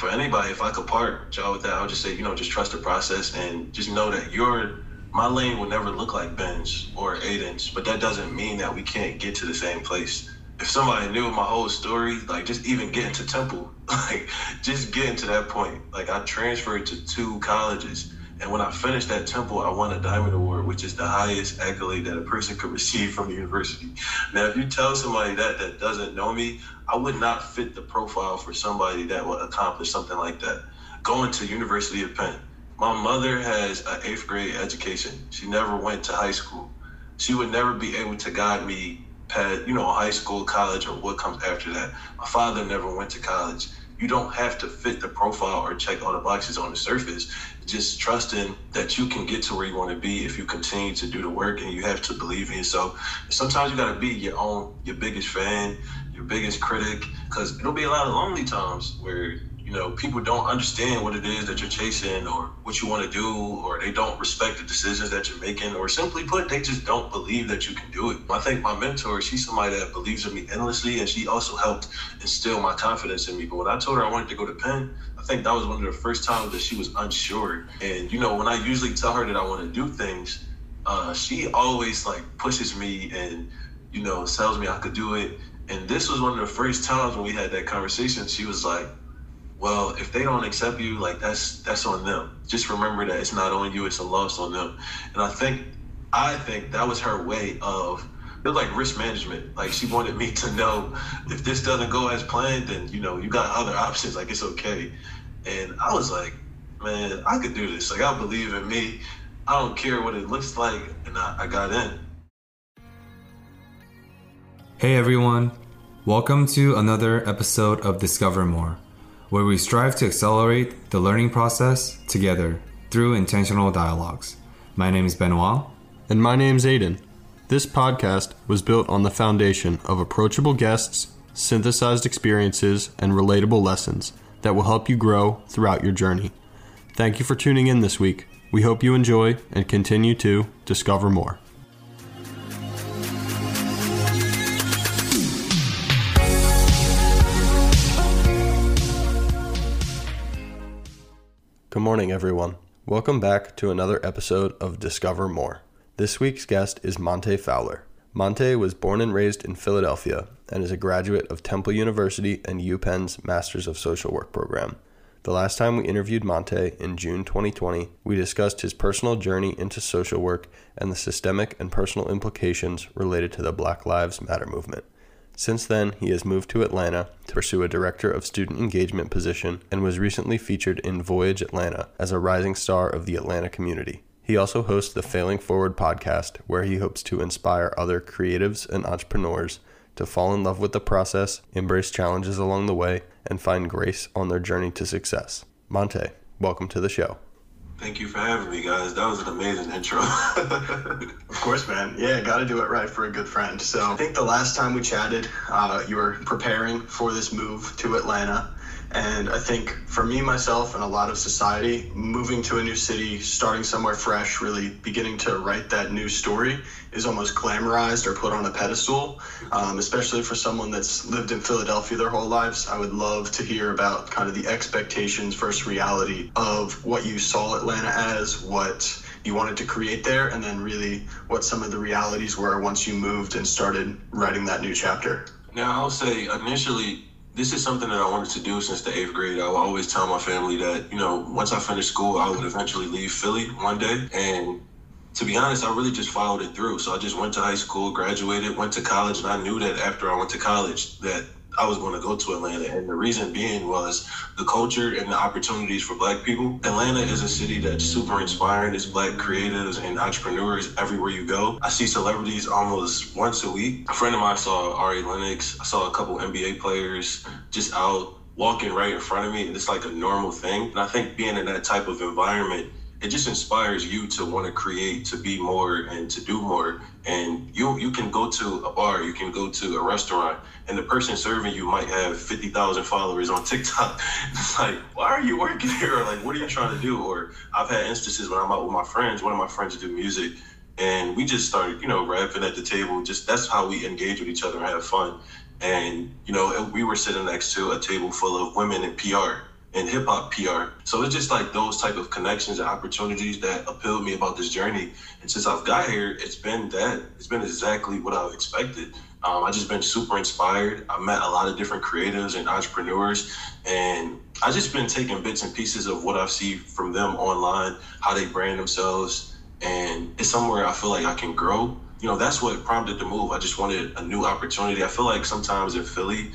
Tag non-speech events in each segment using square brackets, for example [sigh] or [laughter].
for anybody, if I could part y'all with that, I would just say, you know, just trust the process and just know that your my lane will never look like Ben's or Aiden's, but that doesn't mean that we can't get to the same place. If somebody knew my whole story, like just even getting to Temple, [laughs] like just getting to that point. Like I transferred to two colleges and when I finished that temple, I won a Diamond Award, which is the highest accolade that a person could receive from the university. Now, if you tell somebody that that doesn't know me, I would not fit the profile for somebody that would accomplish something like that. Going to University of Penn. My mother has an eighth grade education. She never went to high school. She would never be able to guide me past, you know, high school, college, or what comes after that. My father never went to college you don't have to fit the profile or check all the boxes on the surface. Just trusting that you can get to where you want to be if you continue to do the work and you have to believe in yourself. Sometimes you got to be your own, your biggest fan, your biggest critic, because it'll be a lot of lonely times where you know, people don't understand what it is that you're chasing or what you want to do, or they don't respect the decisions that you're making, or simply put, they just don't believe that you can do it. I think my mentor, she's somebody that believes in me endlessly, and she also helped instill my confidence in me. But when I told her I wanted to go to Penn, I think that was one of the first times that she was unsure. And, you know, when I usually tell her that I want to do things, uh, she always like pushes me and, you know, tells me I could do it. And this was one of the first times when we had that conversation. She was like, well, if they don't accept you, like that's that's on them. Just remember that it's not on you; it's a loss on them. And I think, I think that was her way of it was like risk management. Like she wanted me to know if this doesn't go as planned, then you know you got other options. Like it's okay. And I was like, man, I could do this. Like I believe in me. I don't care what it looks like, and I, I got in. Hey everyone, welcome to another episode of Discover More where we strive to accelerate the learning process together through intentional dialogues. My name is Benoit. And my name is Aiden. This podcast was built on the foundation of approachable guests, synthesized experiences, and relatable lessons that will help you grow throughout your journey. Thank you for tuning in this week. We hope you enjoy and continue to discover more. Good morning, everyone. Welcome back to another episode of Discover More. This week's guest is Monte Fowler. Monte was born and raised in Philadelphia and is a graduate of Temple University and UPenn's Masters of Social Work program. The last time we interviewed Monte in June 2020, we discussed his personal journey into social work and the systemic and personal implications related to the Black Lives Matter movement. Since then, he has moved to Atlanta to pursue a Director of Student Engagement position and was recently featured in Voyage Atlanta as a rising star of the Atlanta community. He also hosts the Failing Forward podcast, where he hopes to inspire other creatives and entrepreneurs to fall in love with the process, embrace challenges along the way, and find grace on their journey to success. Monte, welcome to the show. Thank you for having me, guys. That was an amazing intro. [laughs] of course, man. Yeah, got to do it right for a good friend. So I think the last time we chatted, uh, you were preparing for this move to Atlanta. And I think for me, myself, and a lot of society, moving to a new city, starting somewhere fresh, really beginning to write that new story is almost glamorized or put on a pedestal, um, especially for someone that's lived in Philadelphia their whole lives. I would love to hear about kind of the expectations versus reality of what you saw Atlanta as, what you wanted to create there, and then really what some of the realities were once you moved and started writing that new chapter. Now, I'll say initially, this is something that I wanted to do since the eighth grade. I would always tell my family that, you know, once I finished school, I would eventually leave Philly one day. And to be honest, I really just followed it through. So I just went to high school, graduated, went to college, and I knew that after I went to college that I was going to go to Atlanta. And the reason being was the culture and the opportunities for black people. Atlanta is a city that's super inspiring. It's black creatives and entrepreneurs everywhere you go. I see celebrities almost once a week. A friend of mine saw Ari Lennox. I saw a couple NBA players just out walking right in front of me. And it's like a normal thing. And I think being in that type of environment it just inspires you to want to create, to be more, and to do more. And you you can go to a bar, you can go to a restaurant, and the person serving you might have fifty thousand followers on [laughs] TikTok. It's like, why are you working here? Or like, what are you trying to do? Or I've had instances when I'm out with my friends. One of my friends do music, and we just started, you know, rapping at the table. Just that's how we engage with each other and have fun. And you know, we were sitting next to a table full of women in PR in hip hop PR. So it's just like those type of connections and opportunities that appealed me about this journey. And since I've got here, it's been that. It's been exactly what I've expected. Um, I just been super inspired. I met a lot of different creatives and entrepreneurs, and I just been taking bits and pieces of what I see from them online, how they brand themselves, and it's somewhere I feel like I can grow. You know, that's what prompted the move. I just wanted a new opportunity. I feel like sometimes in Philly,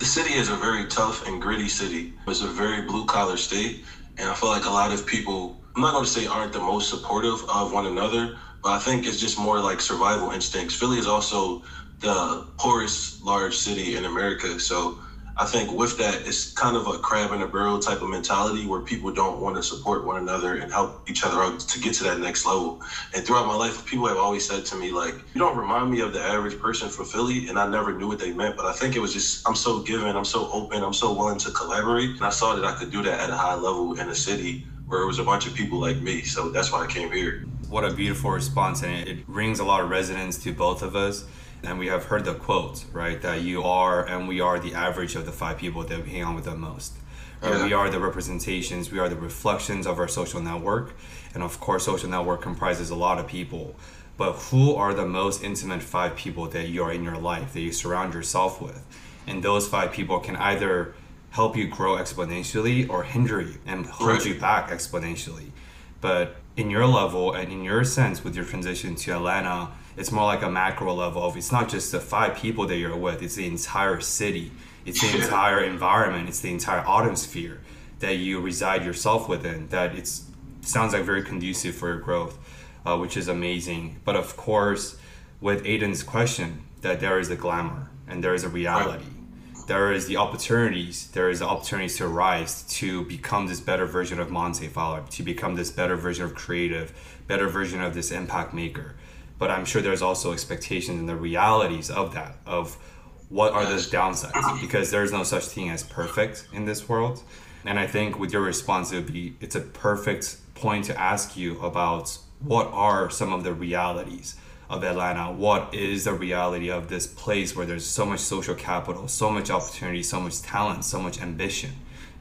the city is a very tough and gritty city. It's a very blue collar state, and I feel like a lot of people, I'm not going to say aren't the most supportive of one another, but I think it's just more like survival instincts. Philly is also the poorest large city in America. So I think with that, it's kind of a crab in a barrel type of mentality where people don't want to support one another and help each other out to get to that next level. And throughout my life, people have always said to me, like, you don't remind me of the average person from Philly. And I never knew what they meant. But I think it was just, I'm so giving, I'm so open, I'm so willing to collaborate. And I saw that I could do that at a high level in a city where it was a bunch of people like me. So that's why I came here. What a beautiful response. And it rings a lot of resonance to both of us and we have heard the quote, right, that you are and we are the average of the five people that we hang on with the most. Right? We are the representations, we are the reflections of our social network. And of course, social network comprises a lot of people. But who are the most intimate five people that you are in your life, that you surround yourself with? And those five people can either help you grow exponentially or hinder you and hold right. you back exponentially. But in your level and in your sense with your transition to Atlanta, it's more like a macro level of it's not just the five people that you're with, it's the entire city, it's the entire environment, it's the entire atmosphere that you reside yourself within. That it's sounds like very conducive for your growth, uh, which is amazing. But of course, with Aiden's question, that there is a glamour and there is a reality. There is the opportunities. There is the opportunities to rise to become this better version of Monte Fowler, to become this better version of creative, better version of this impact maker but I'm sure there's also expectations and the realities of that of what are those downsides because there's no such thing as perfect in this world. And I think with your response, it would be it's a perfect point to ask you about what are some of the realities of Atlanta? What is the reality of this place where there's so much social capital, so much opportunity, so much talent, so much ambition,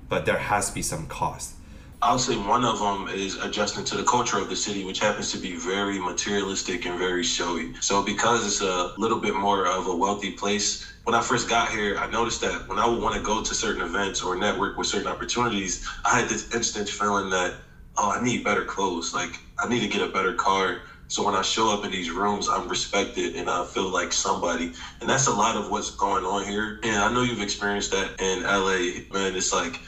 but there has to be some cost. I'll say one of them is adjusting to the culture of the city, which happens to be very materialistic and very showy. So, because it's a little bit more of a wealthy place, when I first got here, I noticed that when I would want to go to certain events or network with certain opportunities, I had this instant feeling that, oh, I need better clothes. Like, I need to get a better car. So when I show up in these rooms, I'm respected and I feel like somebody. And that's a lot of what's going on here. And I know you've experienced that in LA, man. It's like,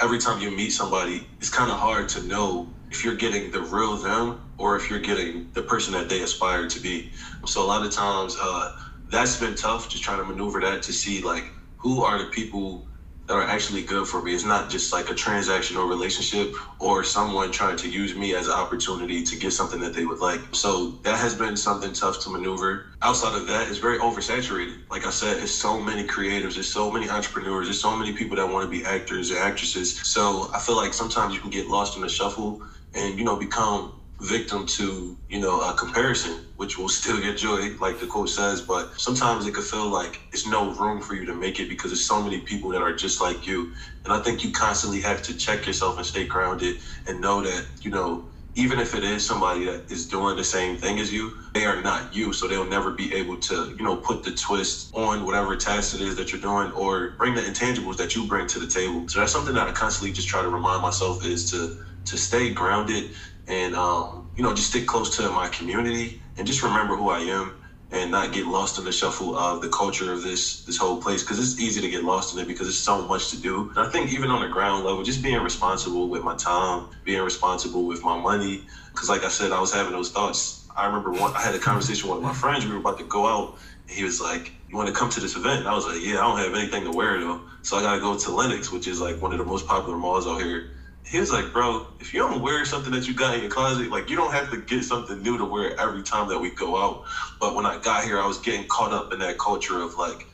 every time you meet somebody, it's kind of hard to know if you're getting the real them or if you're getting the person that they aspire to be. So a lot of times, uh, that's been tough, just trying to maneuver that to see like who are the people that are actually good for me. It's not just like a transactional relationship or someone trying to use me as an opportunity to get something that they would like. So that has been something tough to maneuver. Outside of that, it's very oversaturated. Like I said, it's so many creatives, there's so many entrepreneurs, there's so many people that want to be actors and actresses. So I feel like sometimes you can get lost in the shuffle and, you know, become victim to you know a comparison which will [laughs] still get joy like the quote says but sometimes it could feel like it's no room for you to make it because there's so many people that are just like you. And i think you constantly have to check yourself and stay grounded and know that you know even if it is somebody that is doing the same thing as you they are not you. So they'll never be able to you know put the twist on whatever task it is that you're doing or bring the intangibles that you bring to the table. So that's something that i constantly just try to remind myself is to to stay grounded and um, you know just stick close to my community and just remember who I am and not get lost in the shuffle of the culture of this this whole place because it's easy to get lost in it because there's so much to do. And I think even on the ground level, just being responsible with my time, being responsible with my money, because like I said, I was having those thoughts. I remember one, I had a conversation with one of my friends. We were about to go out. And he was like, "You want to come to this event?" And I was like, "Yeah, I don't have anything to wear though, so I gotta go to Lenox, which is like one of the most popular malls out here." He was like, bro, if you don't wear something that you got in your closet, like you don't have to get something new to wear every time that we go out. But when I got here, I was getting caught up in that culture of like,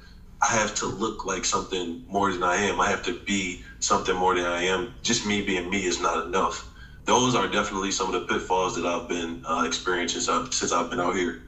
I have to look like something more than I am. I have to be something more than I am. Just me being me is not enough. Those are definitely some of the pitfalls that I've been uh, experiencing since I've been out here.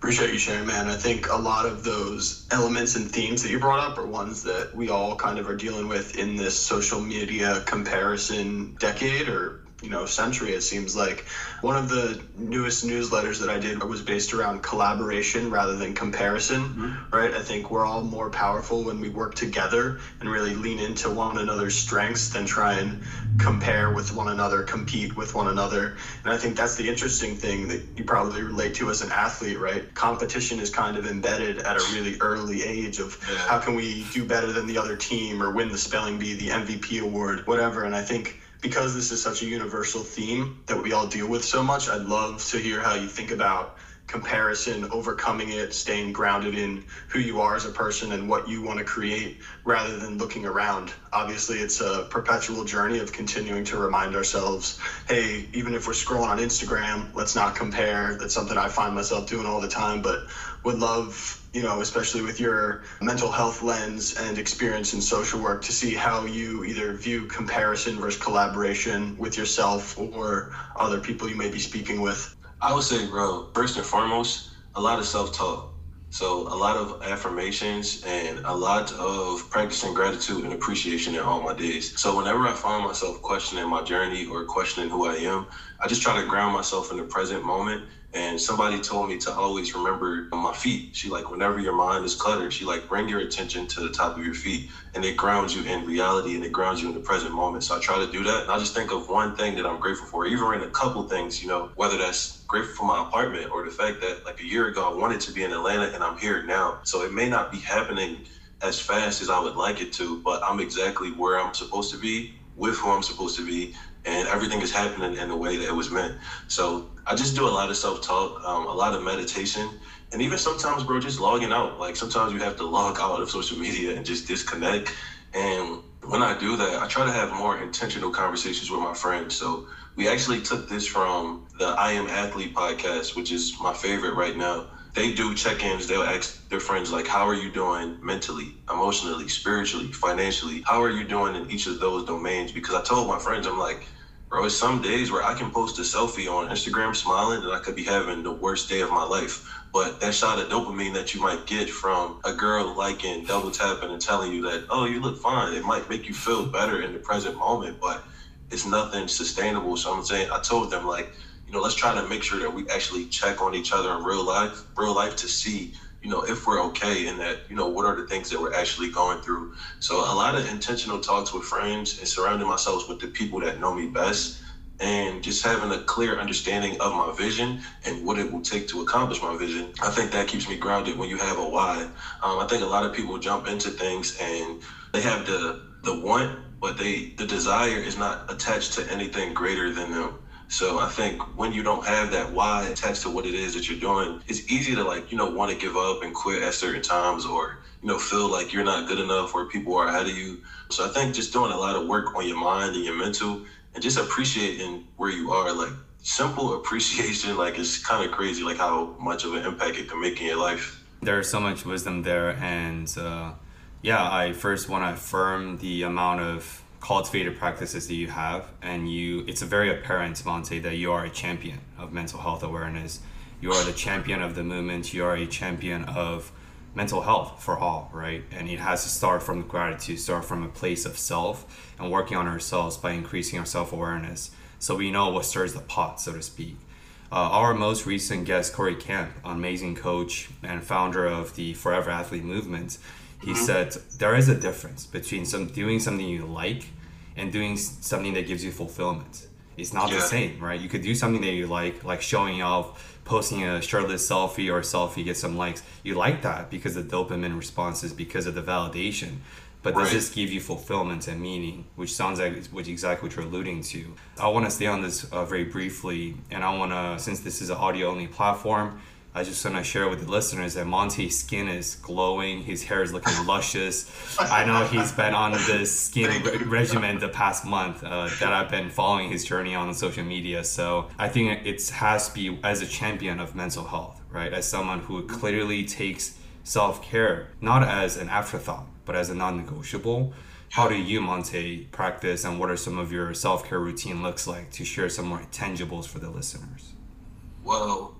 Appreciate you sharing, man. I think a lot of those elements and themes that you brought up are ones that we all kind of are dealing with in this social media comparison decade or you know century it seems like. One of the newest newsletters that i did was based around collaboration rather than comparison mm-hmm. right? I think we're all more powerful when we work together and really lean into one another's strengths than try and compare with one another compete with one another. And i think that's the interesting thing that you probably relate to as an athlete right? Competition is kind of embedded at a really early age of yeah. how can we do better than the other team or win the spelling bee the mvp award whatever. And i think because this is such a universal theme that we all deal with so much, I'd love to hear how you think about comparison, overcoming it, staying grounded in who you are as a person and what you want to create rather than looking around. Obviously, it's a perpetual journey of continuing to remind ourselves hey, even if we're scrolling on Instagram, let's not compare. That's something I find myself doing all the time, but would love you know, especially with your mental health lens and experience in social work, to see how you either view comparison versus collaboration with yourself or other people you may be speaking with. I would say, bro, first and foremost, a lot of self talk. So, a lot of affirmations and a lot of practicing gratitude and appreciation in all my days. So, whenever I find myself questioning my journey or questioning who I am, I just try to ground myself in the present moment and somebody told me to always remember my feet. She like, whenever your mind is cluttered, she like, bring your attention to the top of your feet, and it grounds you in reality and it grounds you in the present moment. So I try to do that, and I just think of one thing that I'm grateful for, even in a couple things, you know, whether that's grateful for my apartment or the fact that like a year ago I wanted to be in Atlanta and I'm here now. So it may not be happening as fast as I would like it to, but I'm exactly where I'm supposed to be with who I'm supposed to be and everything is happening in the way that it was meant. So I just do a lot of self talk, um, a lot of meditation, and even sometimes, bro, just logging out. Like sometimes you have to log [laughs] out of social media and just disconnect. And when I do that, I try to have more intentional conversations with my friends. So we actually took this from the I Am Athlete podcast, which is my favorite right now. They do check-ins. They'll ask their friends like, "How are you doing mentally, emotionally, spiritually, financially? How are you doing in each of those domains?" Because I told my friends, I'm like, bro, it's some days where I can post a selfie on Instagram smiling and I could be having the worst day of my life. But that shot of dopamine that you might get from a girl liking, double tapping, and telling you that, oh, you look fine, it might make you feel better in the present moment, but it's nothing sustainable. So I'm saying, I told them, like, you know, let's try to make sure that we actually check on each other in real life, real life to see you know, if we're okay and that, you know, what are the things that we're actually going through. So a lot of intentional talks with friends and surrounding myself with the people that know me best and just having a clear understanding of my vision and what it will take to accomplish my vision. I think that keeps me grounded when you have a why. Um, I think a lot of people jump into things and they have the the want, but they the desire is not attached to anything greater than them. So I think when you don't have that why attached to what it is that you're doing, it's easy to like, you know, want to give up and quit at certain times or, you know, feel like you're not good enough or people are ahead of you. So I think just doing a lot of work on your mind and your mental and just appreciating where you are, like simple [laughs] appreciation, like it's kind of crazy, like how much of an impact it can make in your life. There's so much wisdom there. And uh, yeah, I first want to affirm the amount of cultivated practices that you have and you it's a very apparent monte that you are a champion of mental health awareness. You are the champion of the movement. You are a champion of mental health for all right? And it has to start from gratitude start from a place of self and working on ourselves by increasing our self-awareness. So we know what stirs the pot so to speak. Uh, our most recent guest corey camp amazing coach and founder of the forever athlete movement he mm-hmm. said there is a difference between some doing something you like and doing something that gives you fulfillment. It's not yeah. the same, right? You could do something that you like, like showing off, posting a shirtless selfie or a selfie, get some likes. You like that because the dopamine response is because of the validation. But does right. this give you fulfillment and meaning? Which sounds like which exactly what you're alluding to. I want to stay on this uh, very briefly, and I want to, since this is an audio only platform, I just want to share with the listeners that Monte's skin is glowing. His hair is looking luscious. I know he's been on this skin re- regimen the past month uh, that I've been following his journey on social media. So I think it has to be as a champion of mental health, right? As someone who clearly takes self care not as an afterthought, but as a non negotiable. How do you, Monte, practice and what are some of your self care routine looks like to share some more tangibles for the listeners? Well,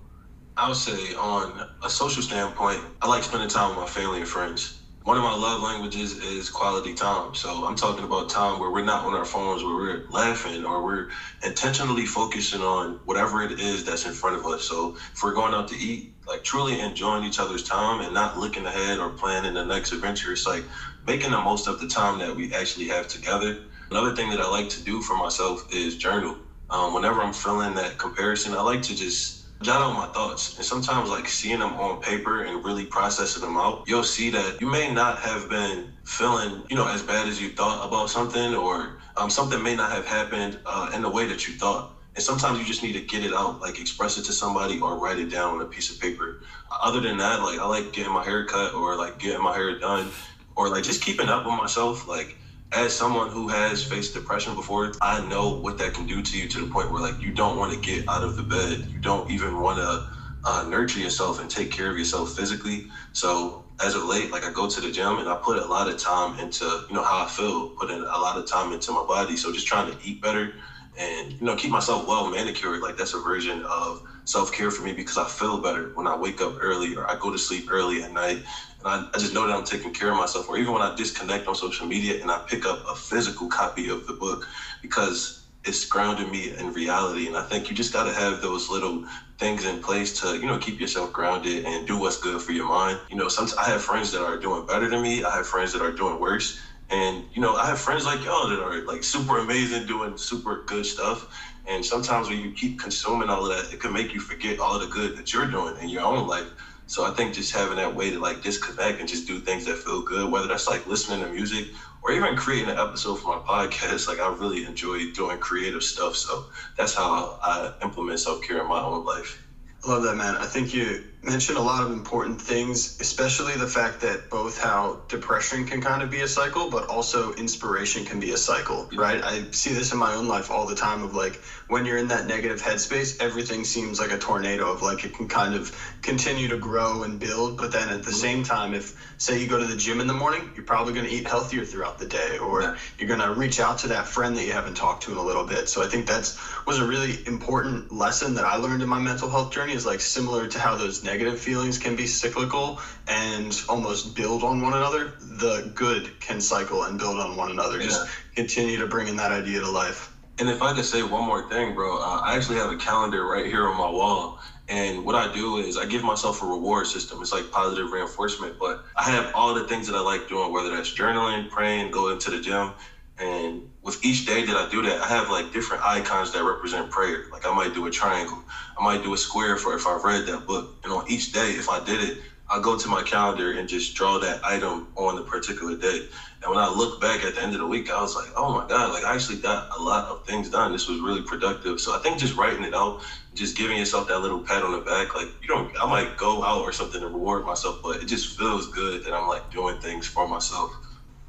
I would say, on a social standpoint, I like spending time with my family and friends. One of my love languages is quality time. So I'm talking about time where we're not on our phones, where we're laughing or we're intentionally focusing on whatever it is that's in front of us. So if we're going out to eat, like truly enjoying each other's time and not looking ahead or planning the next adventure. It's like making the most of the time that we actually have together. Another thing that I like to do for myself is journal. Um, whenever I'm feeling that comparison, I like to just jot out my thoughts. And sometimes, like seeing them on paper and really processing them out, you'll see that you may not have been feeling, you know, as bad as you thought about something, or um, something may not have happened uh, in the way that you thought. And sometimes you just need to get it out, like express it to somebody or write it down on a piece of paper. Other than that, like I like getting my hair cut or like getting my hair done or like just keeping up with myself. Like as someone who has faced depression before, I know what that can do to you to the point where like you don't want to get out of the bed. You don't even want to uh, nurture yourself and take care of yourself physically. So as of late, like I go to the gym and I put a lot of time into you know how I feel, put in a lot of time into my body. So just trying to eat better and you know keep myself well manicured. Like that's a version of self care for me because I feel better when I wake up early or I go to sleep early at night and I, I just know that I'm taking care of myself. Or even when I disconnect on social media and I pick up a physical copy of the book because it's grounded me in reality. And I think you just got to have those little things in place to, you know, keep yourself grounded and do what's good for your mind. You know, sometimes I have friends that are doing better than me. I have friends that are doing worse. And, you know, I have friends like y'all that are like super amazing, doing super good stuff. And sometimes when you keep consuming all of that, it can make you forget all of the good that you're doing in your own life. So I think just having that way to like disconnect and just do things that feel good, whether that's like listening to music or even creating an episode for my podcast, like I really enjoy doing creative stuff. So that's how I implement self care in my own life. I love that, man. I think you mentioned a lot of important things, especially the fact that both how depression can kind of be a cycle, but also inspiration can be a cycle, right? I see this in my own life all the time of like when you're in that negative headspace, everything seems like a tornado of like it can kind of continue to grow and build. But then at the mm-hmm. same time, if say you go to the gym in the morning, you're probably going to eat healthier throughout the day, or you're going to reach out to that friend that you haven't talked to in a little bit. So I think that's was a really important lesson that I learned in my mental health journey is like similar to how those negative feelings can be cyclical and almost build on one another, the good can cycle and build on one another. Yeah. Just continue to bring in that idea to life. And if I could say one more thing, bro, uh, I actually have a calendar right here on my wall. And what I do is I give myself a reward system. It's like positive reinforcement, but I have all the things that I like doing, whether that's journaling, praying, going to the gym. And with each day that I do that, I have like different icons that represent prayer. Like I might do a triangle, I might do a square for if I've read that book. And on each day, if I did it, I go to my calendar and just draw that item on the particular day. And when I look back at the end of the week, I was like, oh my God, like I actually got a lot of things done. This was really productive. So I think just writing it out, just giving yourself that little pat on the back, like you don't, I might go out or something to reward myself, but it just feels good that I'm like doing things for myself.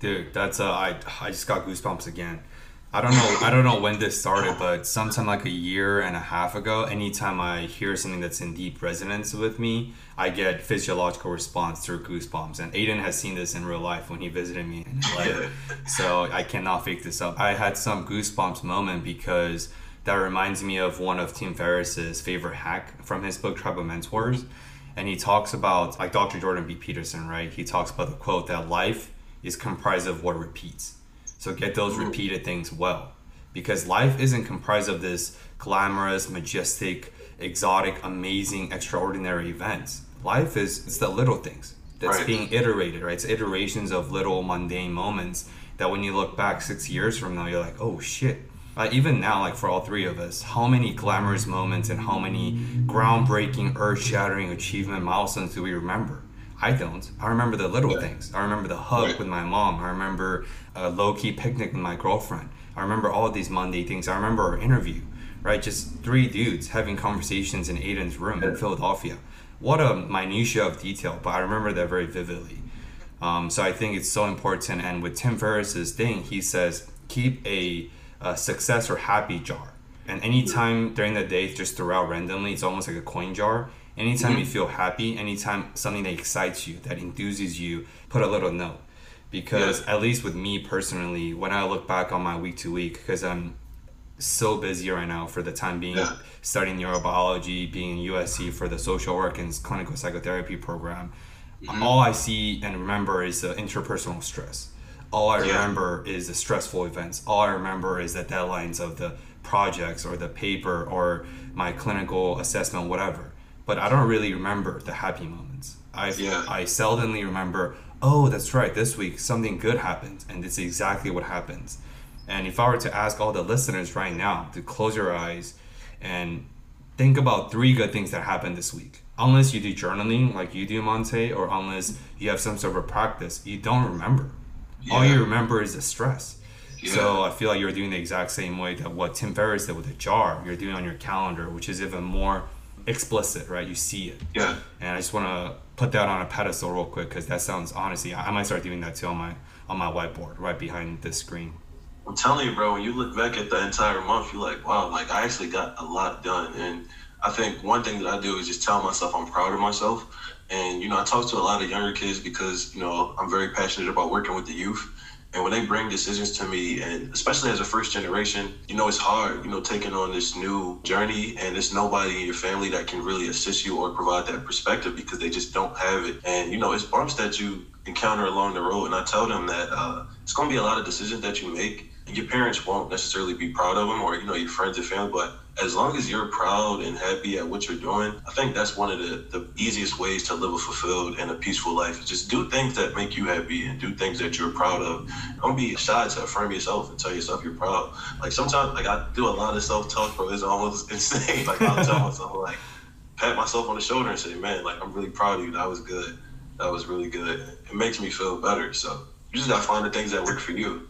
Dude, that's uh, I I just got goosebumps again. I don't know I don't know when this started, but sometime like a year and a half ago, anytime I hear something that's in deep resonance with me, I get physiological response through goosebumps. And Aiden has seen this in real life when he visited me in LA. [laughs] so I cannot fake this up. I had some goosebumps moment because that reminds me of one of Tim Ferriss's favorite hack from his book Tribe of Mentors. And he talks about like Dr. Jordan B. Peterson, right? He talks about the quote that life is comprised of what repeats. So get those repeated things well. Because life isn't comprised of this glamorous, majestic, exotic, amazing, extraordinary events. Life is it's the little things that's right. being iterated, right? It's iterations of little mundane moments that when you look back six years from now, you're like, oh shit. Uh, even now, like for all three of us, how many glamorous moments and how many groundbreaking, earth shattering achievement milestones do we remember? I don't. I remember the little yeah. things. I remember the hug right. with my mom. I remember a low key picnic with my girlfriend. I remember all these Monday things. I remember our interview, right? Just three dudes having conversations in Aiden's room in Philadelphia. What a minutia of detail, but I remember that very vividly. Um, so I think it's so important. And with Tim Ferriss's thing, he says keep a, a success or happy jar. And anytime during the day, just throw out randomly, it's almost like a coin jar Anytime mm-hmm. you feel happy, anytime something that excites you, that enthuses you, put a little note. Because yeah. at least with me personally, when I look back on my week to week, because I'm so busy right now for the time being, Yeah. studying neurobiology, being in USC for the social work and clinical psychotherapy program. Mm-hmm. All I see and remember is the interpersonal stress. All I Yeah. remember is the stressful events. All I remember is the deadlines of the projects or the paper or my clinical assessment, whatever. But I don't really remember the happy moments. I Yeah. I seldomly remember. Oh, that's right. This week something good happened, and it's exactly what happens. And if I were to ask all the listeners right now to close your eyes and think about three good things that happened this week. Unless you do journaling like you do, Monte, or unless you have some sort of practice, you don't remember. All you remember is the stress. Yeah. So I feel like you're doing the exact same way that what Tim Ferriss did with the jar, you're doing on your calendar, which is even more explicit, right? You see it. Yeah. And I just want to put that on a pedestal real quick because that sounds honestly, I I might start doing that too on my on my whiteboard right behind this screen. I'm telling you, bro, when you look back at the entire month, you're like, wow, like I actually got a lot done. And I think one thing that I do is just tell myself I'm proud of myself. And, you know, I talk to a lot of younger kids because, you know, I'm very passionate about working with the youth. And when they bring decisions to me, and especially as a first generation, you know, it's hard, you know, taking on this new journey, and there's nobody in your family that can really assist you or provide that perspective because they just don't have it. And, you know, it's bumps that you encounter along the road. And I tell them that uh, it's going to be a lot of decisions that you make. Your parents won't necessarily be proud of them, or, you know, your friends and family, but as long as you're proud and happy at what you're doing, I think that's one of the, the easiest ways to live a fulfilled and a peaceful life. Just do things that make you happy and do things that you're proud of. Don't be shy to affirm yourself and tell yourself you're proud. Like sometimes, like I do a lot of self talk, bro. It's almost [laughs] insane. Like I'll tell myself, like, pat myself on the shoulder and say, man, like I'm really proud of you. That was good. That was really good. It makes me feel better. So you just gotta find the things that work for you.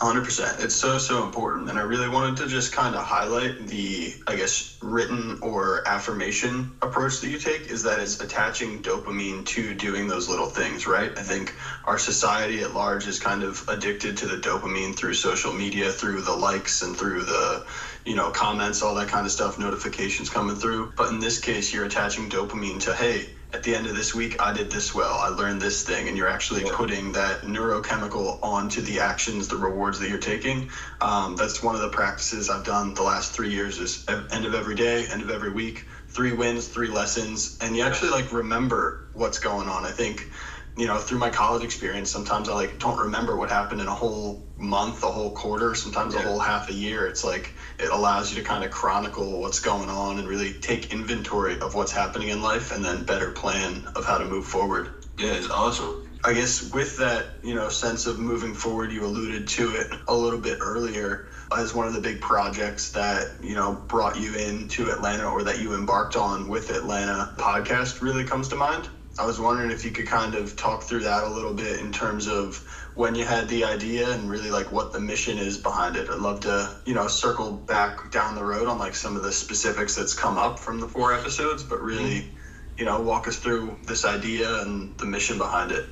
100%. It's so, so important. And I really wanted to just kind of highlight the, I guess, written or affirmation approach that you take is that it's attaching dopamine to doing those little things, right? I think our society at large is kind of addicted to the dopamine through social media, through the likes and through the, you know, comments, all that kind of stuff, notifications coming through. But in this case, you're attaching dopamine to, hey, at the end of this week, I did this well. I learned this thing, and you're actually putting that neurochemical onto the actions, the rewards that you're taking. Um, that's one of the practices I've done the last three years. Is end of every day, end of every week, three wins, three lessons, and you actually like remember what's going on. I think you know, through my college experience, sometimes I like don't remember what happened in a whole month, a whole quarter, sometimes a whole half a year. It's like it allows you to kind of chronicle what's going on and really take inventory of what's happening in life and then better plan of how to move forward. Yeah, it's awesome. I guess with that, you know, sense of moving forward, you alluded to it a little bit earlier as one of the big projects that, you know, brought you into Atlanta or that you embarked on with Atlanta podcast really comes to mind. I was wondering if you could kind of talk through that a little bit in terms of when you had the idea and really like what the mission is behind it. I'd love to, you know, circle back down the road on like some of the specifics that's come up from the four episodes, but really, mm-hmm. you know, walk us through this idea and the mission behind it.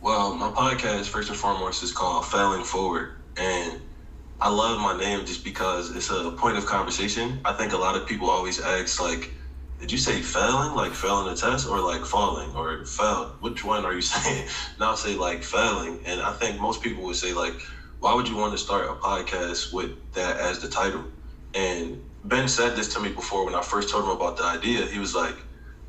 Well, my podcast, first and foremost, is called Failing Forward. And I love my name just because it's a point of conversation. I think a lot of people always ask, like, did you say failing, like failing a test, or like falling, or failed? Which one are you [laughs] saying? now say like failing. And I think most people would say, like, why would you want to start a podcast with that as the title? And Ben said this to me before when I first told him about the idea. He was like,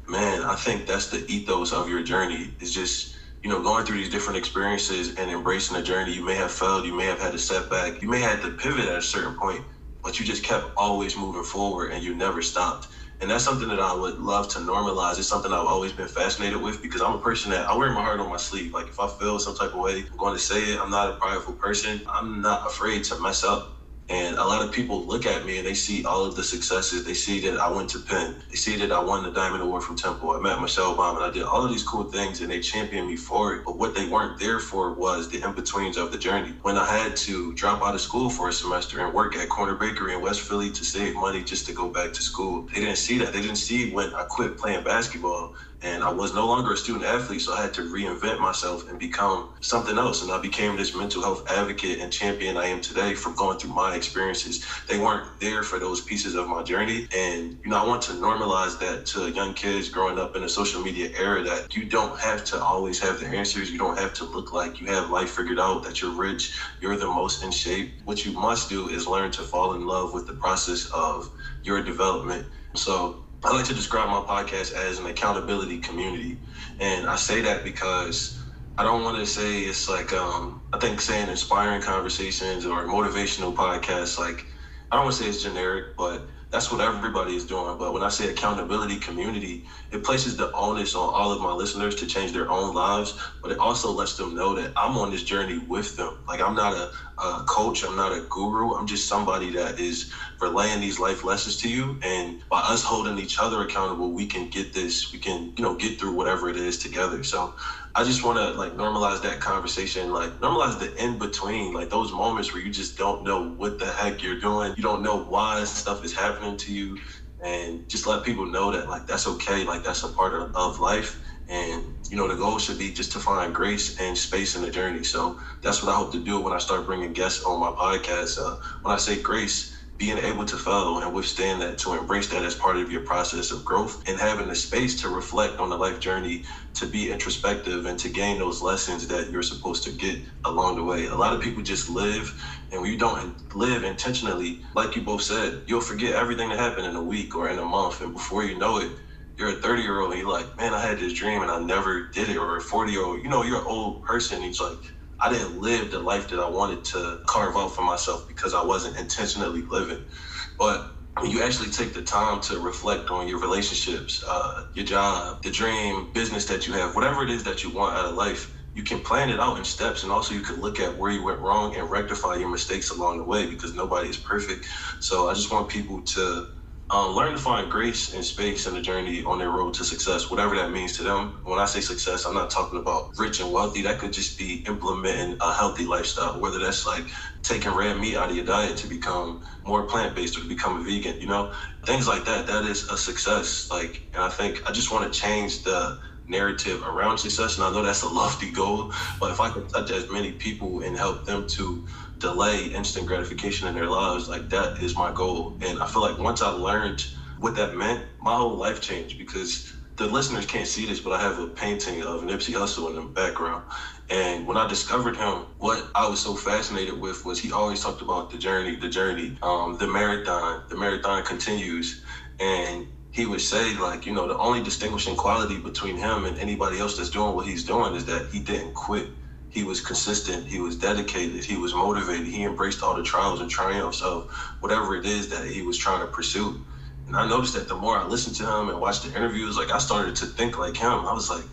man, I think that's the ethos of your journey. It's just, you know, going through these different experiences and embracing the journey. You may have failed, you may have had a setback, you may have had to pivot at a certain point, but you just kept always moving forward and you never stopped. And that's something that I would love to normalize. It's something I've always been fascinated with because I'm a person that I wear my heart on my sleeve. Like if I feel some type of way, I'm going to say it. I'm not a prideful person. I'm not afraid to mess up. And a lot of people look at me and they see all of the successes. They see that I went to Penn. They see that I won the Diamond Award from Temple. I met Michelle Obama. And I did all of these cool things and they championed me for it. But what they weren't there for was the in-betweens of the journey. When I had to drop out of school for a semester and work at Corner Bakery in West Philly to save money just to go back to school, they didn't see that. They didn't see when I quit playing basketball and I was no longer a student athlete, so I had to reinvent myself and become something else. And I became this mental health advocate and champion I am today from going through my experiences. They weren't there for those pieces of my journey. And, you know, I want to normalize that to young kids growing up in a social media era that you don't have to always have the answers. You don't have to look like you have life figured out, that you're rich, you're the most in shape. What you must do is learn to fall in love with the process of your development. So I like to describe my podcast as an accountability community. And I say that because I don't want to say it's like um, I think saying inspiring conversations or motivational podcasts. Like I don't want to say it's generic, but that's what everybody is doing. But when I say accountability community, it places the onus on all of my listeners to change their own lives, but it also lets them know that I'm on this journey with them. Like I'm not a, a coach, I'm not a guru, I'm just somebody that is relaying these life lessons to you. And by us holding each other accountable, we can get this, we can, you know, get through whatever it is together. So I just want to like normalize that conversation, like normalize the in between, like those moments where you just don't know what the heck you're doing. You don't know why stuff is happening to you. And just let people know that like that's okay, like that's a part of, of life. And you know, the goal should be just to find grace and space in the journey. So that's what I hope to do when I start bringing guests on my podcast. Uh, when I say grace, being able to follow and withstand that, to embrace that as part of your process of growth, and having the space to reflect on the life journey, to be introspective, and to gain those lessons that you're supposed to get along the way. A lot of people just live, and when you don't live intentionally, like you both said, you'll forget everything that happened in a week or in a month, and before you know it, you're a 30 year old and you're like, man, I had this dream and I never did it. Or a 40 year old, you know, you're an old person. He's like, I didn't live the life that I wanted to carve out for myself because I wasn't intentionally living. But when you actually take the time to reflect on your relationships, uh, your job, the dream, business that you have, whatever it is that you want out of life, you can plan it out in steps and also you can look at where you went wrong and rectify your mistakes along the way because nobody is perfect. So I just want people to um, learn to find grace and space in the journey on their road to success, whatever that means to them. When I say success, I'm not talking about rich and wealthy. That could just be implementing a healthy lifestyle, whether that's like taking red meat out of your diet to become more plant based or to become a vegan, you know, things like that. That is a success. Like, and I think I just want to change the narrative around success. And I know that's a lofty goal, but if I could touch as many people and help them to delay instant gratification in their lives, like that is my goal. And I feel like once I learned what that meant, my whole life changed because the listeners can't see this, but I have a painting of Nipsey Hussle in the background. And when I discovered him, what I was so fascinated with was he always talked about the journey, the journey, um, the marathon. The marathon continues. And he would say, like, you know, the only distinguishing quality between him and anybody else that's doing what he's doing is that he didn't quit he was consistent, he was dedicated, he was motivated, he embraced all the trials and triumphs of whatever it is that he was trying to pursue. And I noticed that the more I listened to him and watched the interviews, like I started to think like him. I was like,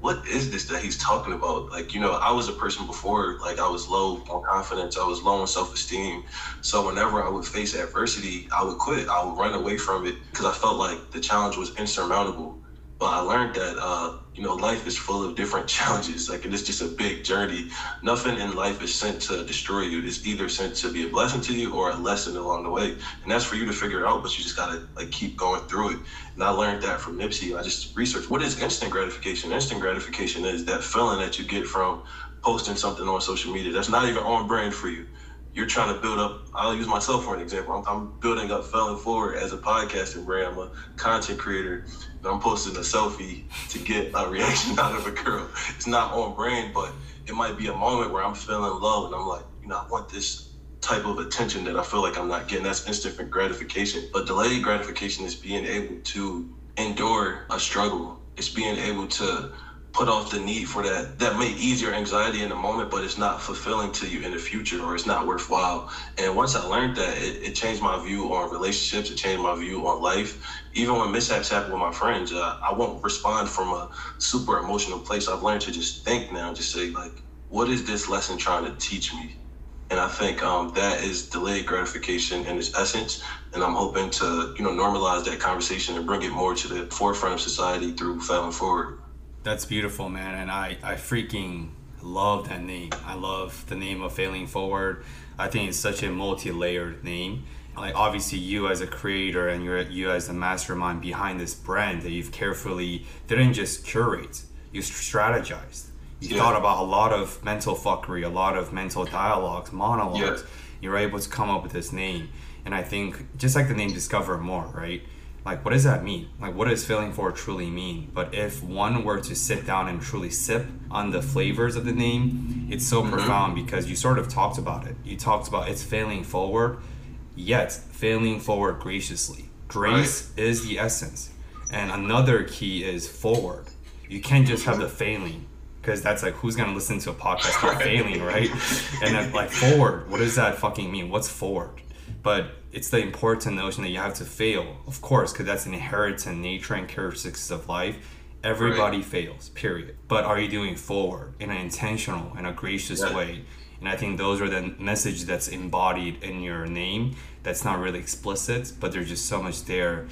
what is this that he's talking about? Like, you know, I was a person before, like I was low on confidence, I was low on self-esteem. So whenever I would face adversity, I would quit. I would run away from it because I felt like the challenge was insurmountable. But I learned that uh, you know life is full of different [laughs] challenges. Like it's just a big journey. Nothing in life is sent to destroy you. It's either sent to be a blessing to you or a lesson along the way. And that's for you to figure out. But you just gotta like keep going through it. And I learned that from Nipsey. I just researched what is instant gratification. Instant gratification is that feeling that you get from posting something on social media that's not even on brand for you you're trying to build up. I'll use myself for an example. I'm, I'm building up Failing Forward as a podcasting brand. I'm a content creator. I'm posting a selfie to get a reaction [laughs] out of a girl. It's not on brand, but it might be a moment where I'm feeling low and I'm like, you know, I want this type of attention that I feel like I'm not getting. That's instant gratification. But delayed gratification is being able to endure a struggle. It's being able to put off the need for that. That may ease your anxiety in the moment but it's not fulfilling to you in the future or it's not worthwhile. And once i learned that it, it changed my view on relationships. It changed my view on life. Even when mishaps happen with my friends uh, i won't respond from a super emotional place. I've learned to just think now just say like what is this lesson trying to teach me? And I think um, that is delayed gratification in its essence. And I'm hoping to, you know, normalize that conversation and bring it more to the forefront of society through Failing Forward. That's beautiful, man. And I, I freaking love that name. I love the name of Failing Forward. I think it's such a multi layered name. Like, obviously, you as a creator and you're, you as the mastermind behind this brand that you've carefully didn't just curate, you strategized. You yeah. thought about a lot of mental fuckery, a lot of mental dialogues, monologues. Yeah you're able to come up with this name. And I think just like the name Discover More, right? Like, what does that mean? Like, what does failing forward truly mean? But if one were to sit down and truly sip on the flavors of the name, it's so mm-hmm. profound because you sort of talked about it. You talked about it's failing forward, yet failing forward graciously. Grace right. is the essence. And another key is forward. You can't just have the failing because that's like who's gonna listen to a podcast [laughs] about failing, right? And then like forward, what does that fucking mean? What's forward? But it's the important notion that you have to fail, of course, because that's an inherent nature and characteristics of life. Everybody right. fails, period. But are you doing forward in an intentional and a gracious yeah. way? And I think those are the message that's embodied in your name. That's not really explicit, but there's just so much there.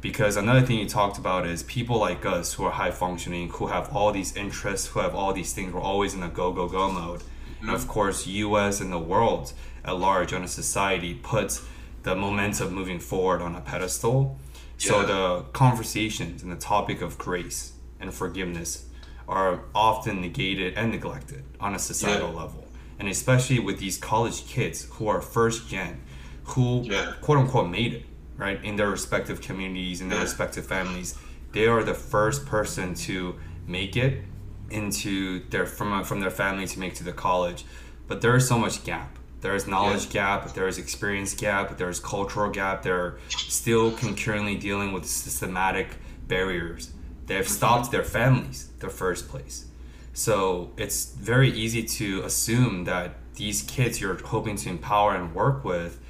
Because another thing you talked about is people like us who are high functioning, who have all these interests, who have all these things. We're always in a go go go mode. Mm-hmm. And of course, U.S. and the world at large on a society puts the momentum moving forward on a pedestal. Yeah. So the conversations and the topic of grace and forgiveness are often negated and neglected on a societal yeah. level. And especially with these college kids who are first gen, who yeah. quote unquote made it, right, in their respective communities, in their respective families. They are the first person to make it into their from from their family to make to the college. But there is so much gap there is knowledge yeah. gap, there is experience gap, there is cultural gap. They're still concurrently dealing with systematic barriers. They've mm-hmm. stopped their families the first place. So it's very easy to assume that these kids you're hoping to empower and work with,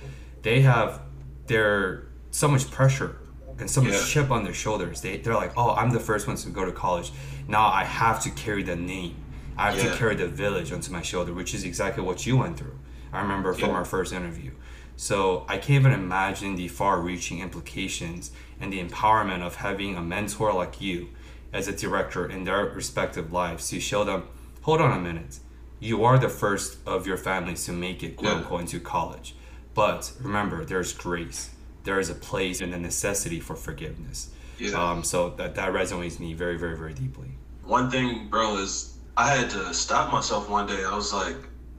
they have their so much pressure and so much yeah. chip on their shoulders. They they're like, oh, I'm the first one to go to college. Now I have to carry the name. I have yeah. to carry the village onto my shoulder, which is exactly what you went through. I remember from yeah. our first interview. So I can't even imagine the far reaching implications and the empowerment of having a mentor like you as a director in their respective lives to show them, hold on a minute, you are the first of your families to make it quote unquote into college. But remember, there's grace. There is a place and a necessity for forgiveness. Yeah. Um, so that, that resonates me very, very, very deeply. One thing, bro, is I had to stop myself one day. I was like,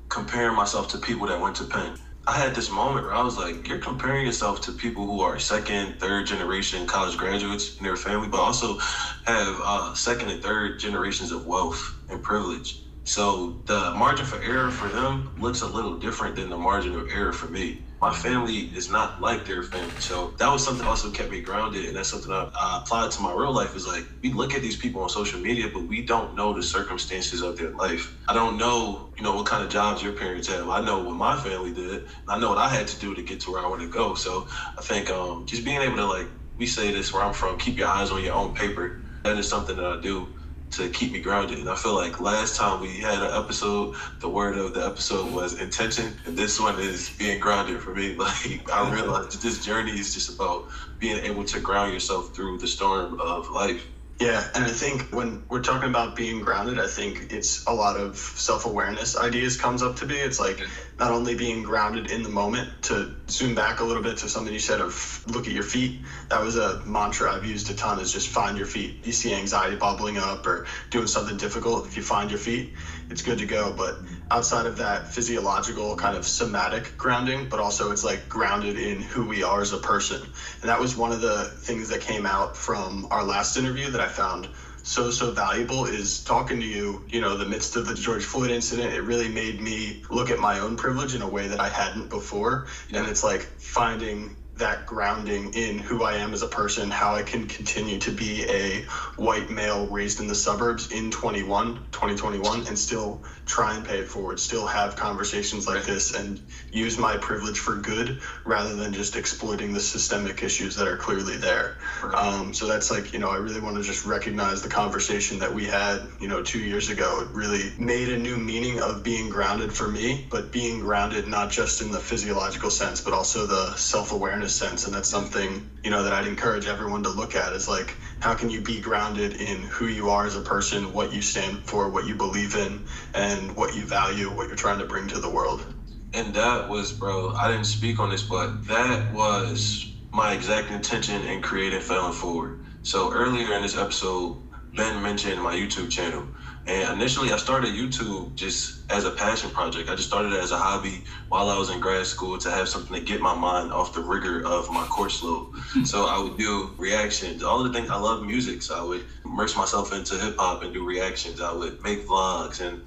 comparing myself to people that went to Penn. I had this moment where I was like, you're comparing yourself to people who are second, third generation college graduates in their family, but also have uh, second and third generations of wealth and privilege. So the margin for error for them looks a little different than the margin of error for me my family is not like their family. So that was something also kept me grounded. And that's something I, I applied to my real life is like, we look at these people on social media, but we don't know the circumstances of their life. I don't know, you know, what kind of jobs your parents have. I know what my family did. I know what I had to do to get to where I want to go. So I think um, just being able to like, we say this where I'm from, keep your eyes on your own paper. That is something that I do to keep me grounded. And I feel like last time we had an episode, the word of the episode was intention, and this one is being grounded for me. [laughs] Like I realized this journey is just about being able to ground yourself through the storm of life. Yeah, and I think when we're talking about being grounded, I think it's a lot of self-awareness ideas comes up to be. It's like not only being grounded in the moment to zoom back a little bit to something you said of look at your feet. That was a mantra I've used a ton is just find your feet. You see anxiety bubbling up or doing something difficult, if you find your feet, it's good to go. But outside of that physiological kind of somatic grounding, but also it's like grounded in who we are as a person. And that was one of the things that came out from our last interview that I found so so valuable is talking to you you know the midst of the george floyd incident it really made me look at my own privilege in a way that i hadn't before and it's like finding that grounding in who I am as a person, how I can continue to be a white male raised in the suburbs in 21, 2021, and still try and pay it forward, still have conversations like this and use my privilege for good rather than just exploiting the systemic issues that are clearly there. Um, so that's like, you know, I really want to just recognize the conversation that we had, you know, two years ago. It really made a new meaning of being grounded for me, but being grounded not just in the physiological sense, but also the self awareness sense and that's something you know that i'd encourage everyone to look at is like how can you be grounded in who you are as a person what you stand for what you believe in and what you value what you're trying to bring to the world? And that was bro i didn't speak on this but that was my exact intention in creating failing forward. So earlier in this episode ben mentioned my youtube channel And initially, I started YouTube just as a passion project. I just started it as a hobby while I was in grad school to have something to get my mind off the rigor of my course load. Hmm. so I would do reactions, all the things. I love music, so I would immerse myself into hip hop and do reactions. I would make vlogs and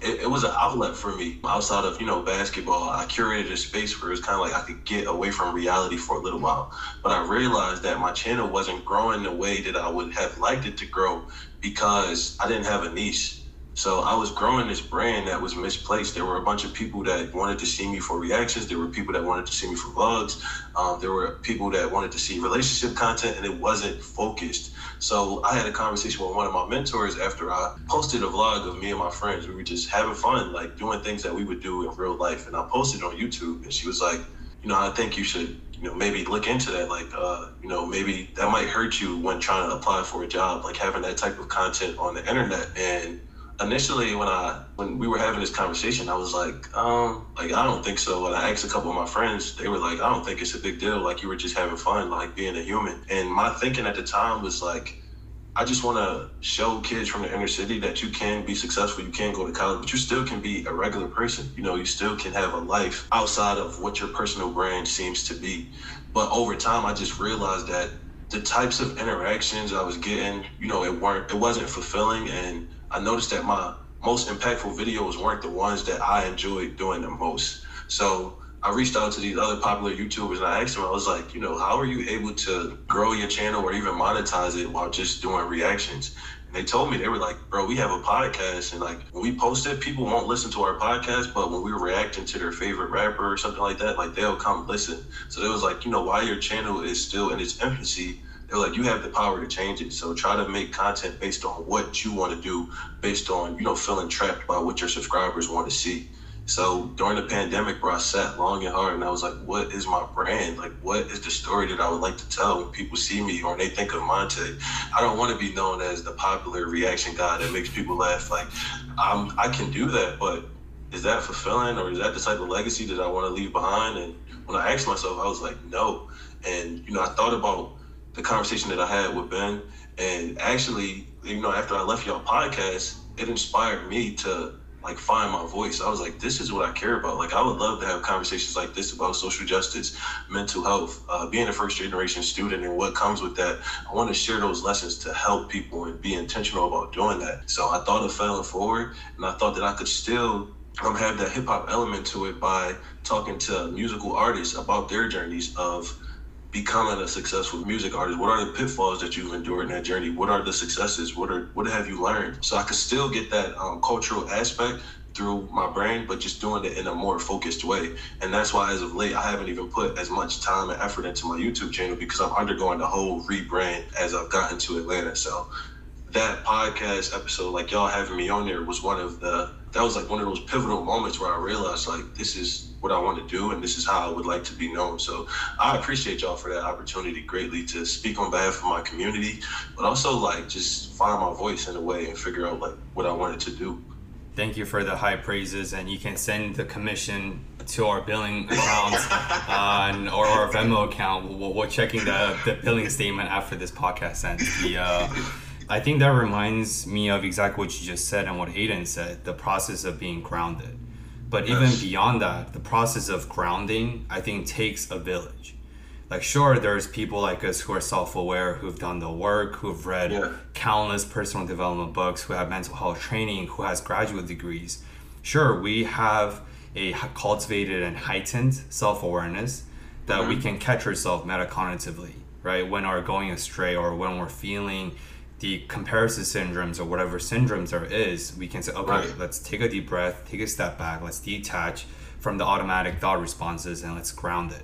it, it, was an outlet for me outside of you know basketball. I curated a space where it was kind of like I could get away from reality for a little while. But I realized that my channel wasn't growing the way that I would have liked it to grow because I didn't have a niche. So I was growing this brand that was misplaced. There were a bunch of people that wanted to see me for reactions. There were people that wanted to see me for vlogs. Um, there were people that wanted to see relationship content, and it wasn't focused. So I had a conversation with one of my mentors after I posted a vlog of me and my friends. We were just having fun, like doing things that we would do in real life. And I posted on YouTube, and she was like, you know, I think you should, you know, maybe look into that. Like, uh, you know, maybe that might hurt you when trying to apply for a job, like having that type of content on the internet. And initially when I when we were having this conversation, I was like, um, like I don't think so. And I asked a couple of my friends, they were like, I don't think it's a big deal. Like you were just having fun, like being a human. And my thinking at the time was like, I just want to show kids from the inner city that you can be successful, you can go to college, but you still can be a regular person. You know, you still can have a life outside of what your personal brand seems to be. But over time, I just realized that the types of interactions I was getting, you know, it weren't, it wasn't fulfilling, and I noticed that my most impactful videos weren't the ones that I enjoyed doing the most. So I reached out to these other popular YouTubers and I asked them, I was like, you know, how are you able to grow your channel or even monetize it while just doing reactions? And they told me, they were like, bro, we have a podcast and like when we post it, people won't listen to our podcast, but when we are reacting to their favorite rapper or something like that, like they'll come listen. So it was like, you know, while your channel is still in its infancy, they're like, you have the power to change it. So try to make content based on what you want to do, based on, you know, feeling trapped by what your subscribers want to see. So during the pandemic, bro, I sat long and hard and I was like, what is my brand? Like, what is the story that I would like to tell when people see me or they think of Monte? I don't want to be known as the popular reaction guy that makes people laugh. Like, I'm, I can do that, but is that fulfilling or is that the type of legacy that I want to leave behind? And when I asked myself, I was like, no. And, you know, I thought about the conversation that I had with Ben. And actually, you know, after I left y'all podcast, it inspired me to like find my voice. I was like, this is what I care about. Like, I would love to have conversations like this about social justice, mental health, uh, being a first generation student, and what comes with that. I want to share those lessons to help people and be intentional about doing that. So I thought of failing forward, and I thought that I could still um, have that hip hop element to it by talking to musical artists about their journeys of becoming a successful music artist? What are the pitfalls that you've endured in that journey? What are the successes? What are what have you learned? So I could still get that um, cultural aspect through my brain, but just doing it in a more focused way. And that's why, as of late, I haven't even put as much time and effort into my YouTube channel because I'm undergoing the whole rebrand as I've gotten to Atlanta. So that podcast episode, like y'all having me on there, was one of the that was like one of those pivotal moments where I realized like this is what I want to do and this is how I would like to be known. So I appreciate y'all for that opportunity greatly to speak on behalf of my community, but also like just find my voice in a way and figure out like what I wanted to do. Thank you for the high praises, and you can send the commission to our billing account [laughs] uh, or our Venmo account. We're, checking the, the billing statement after this podcast ends. The, uh, I think that reminds me of exactly what you just said and what Aiden said the process of being grounded. But even beyond that, the process of grounding, I think, takes a village. Like, sure, there's people like us who are self aware, who've done the work, who've read yeah. countless personal development books, who have mental health training, who has graduate degrees. Sure, we have a cultivated and heightened self awareness that mm-hmm. we can catch ourselves metacognitively, right? When we're going astray or when we're feeling the comparison syndromes or whatever syndromes there is, we can say, okay, right. let's take a deep breath, take a step back, let's detach from the automatic thought responses and let's ground it.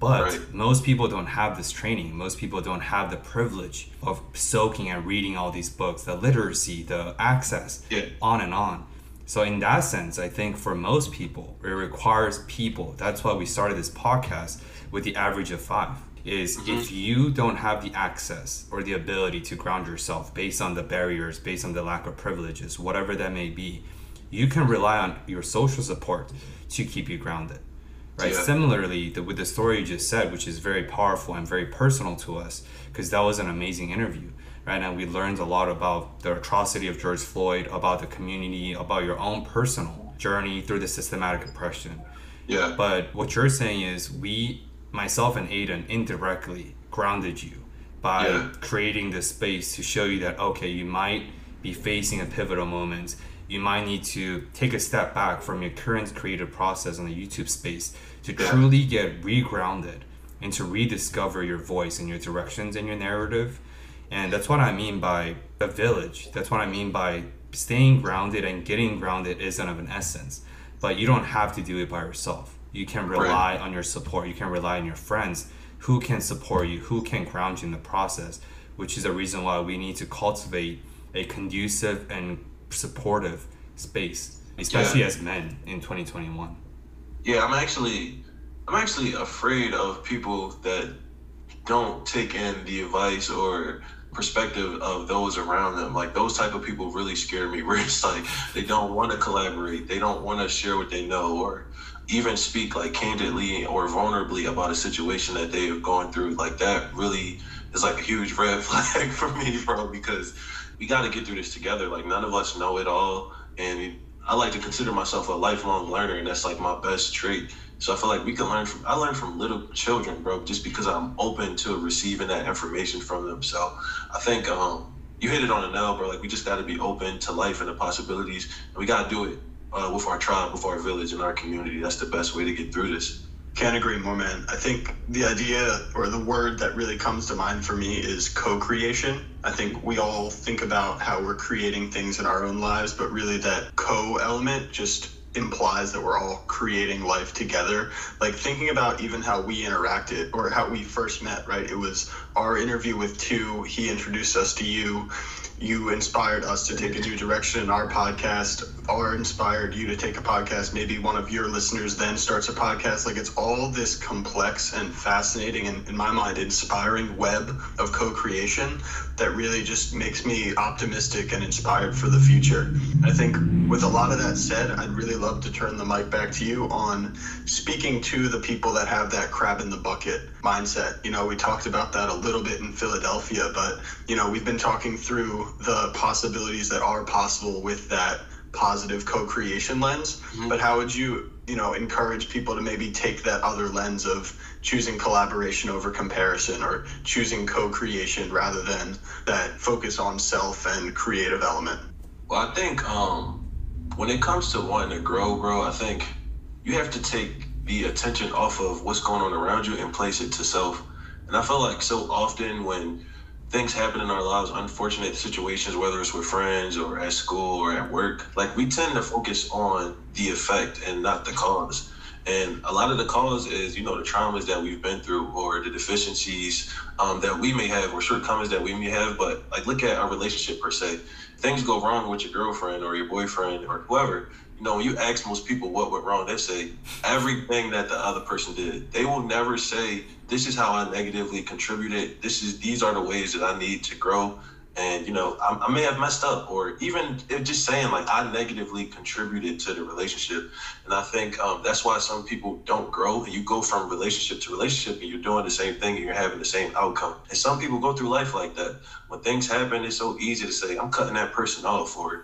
But right. most people don't have this training. Most people don't have the privilege of soaking and reading all these books, the literacy, the access, yeah. on and on. So, in that sense, I think for most people, it requires people. That's why we started this podcast with the average of five is mm-hmm. if you don't have the access or the ability to ground yourself based on the barriers, based on the lack of privileges, whatever that may be, you can rely on your social support to keep you grounded. Right. Yeah. Similarly, the, with the story you just said, which is very powerful and very personal to us, because that was an amazing interview. right? And we learned a lot about the atrocity of George Floyd, about the community, about your own personal journey through the systematic oppression. Yeah. But what you're saying is we, myself and Aiden, indirectly grounded you by Yeah. creating this space to show you that okay, you might be facing a pivotal moment. You might need to take a step back from your current creative process on the YouTube space to Yeah. truly get regrounded and to rediscover your voice and your directions and your narrative. And that's what I mean by the village. That's what I mean by staying grounded and getting grounded isn't of an essence. But you don't have to do it by yourself. You can rely on your support. You can rely on your friends who can support you, who can ground you in the process, which is the reason why we need to cultivate a conducive and supportive space, especially Yeah. as men in 2021. Yeah, I'm actually I'm actually afraid of people that don't take in the advice or perspective of those around them. Like those type of people really scare me [laughs] where it's like they don't want to collaborate, they don't want to share what they know or even speak like candidly or vulnerably about a situation that they have gone through. Like that really is like a huge red [laughs] flag for me, bro, because we got to get through this together. Like none of us know it all and I like to consider myself a lifelong learner, and that's like my best trait. So I feel like we can learn from. I learn from little children, bro, just because I'm open to receiving that information from them. So I think um, you hit it on the nail, bro. Like we just got to be open to life and the possibilities, and we got to do it uh, with our tribe, with our village, and our community. That's the best way to get through this. Can't agree more, man. I think the idea or the word that really comes to mind for me is co creation. I think we all think about how we're creating things in our own lives, but really that co element just implies that we're all creating life together. Like thinking about even how we interacted or how we first met, right? It was our interview with two, he introduced us to you. You inspired us to take a new direction in our podcast, or inspired you to take a podcast. Maybe one of your listeners then starts a podcast. Like it's all this complex and fascinating, and in my mind, inspiring web of co creation that really just makes me optimistic and inspired for the future. I think with a lot of that said, I'd really love to turn the mic back to you on speaking to the people that have that crab in the bucket mindset. You know, we talked about that a little bit in Philadelphia, but, you know, we've been talking through the possibilities that are possible with that positive co-creation lens. But how would you you know encourage people to maybe take that other lens of choosing collaboration over comparison or choosing co-creation rather than that focus on self and creative element? Well, I think um, when it comes to wanting to grow, grow I think you have to take the attention off of what's going on around you and place it to self. And I feel like so often when things happen in our lives, unfortunate situations, whether it's with friends or at school or at work, like we tend to focus on the effect and not the cause. And a lot of the cause is, you know, the traumas that we've been through or the deficiencies um, that we may have or shortcomings that we may have. But like, look at our relationship per se. Things go wrong with your girlfriend or your boyfriend or whoever. You know, when you ask most people what went wrong, they say everything that the other person did. They will never say, "This is how I negatively contributed. This is these are the ways that I need to grow." And you know, I, I may have messed up, or even just saying like I negatively contributed to the relationship. And I think um, that's why some people don't grow. And you go from relationship to relationship, and you're doing the same thing, and you're having the same outcome. And some people go through life like that. When things happen, it's so easy to say, "I'm cutting that person off," or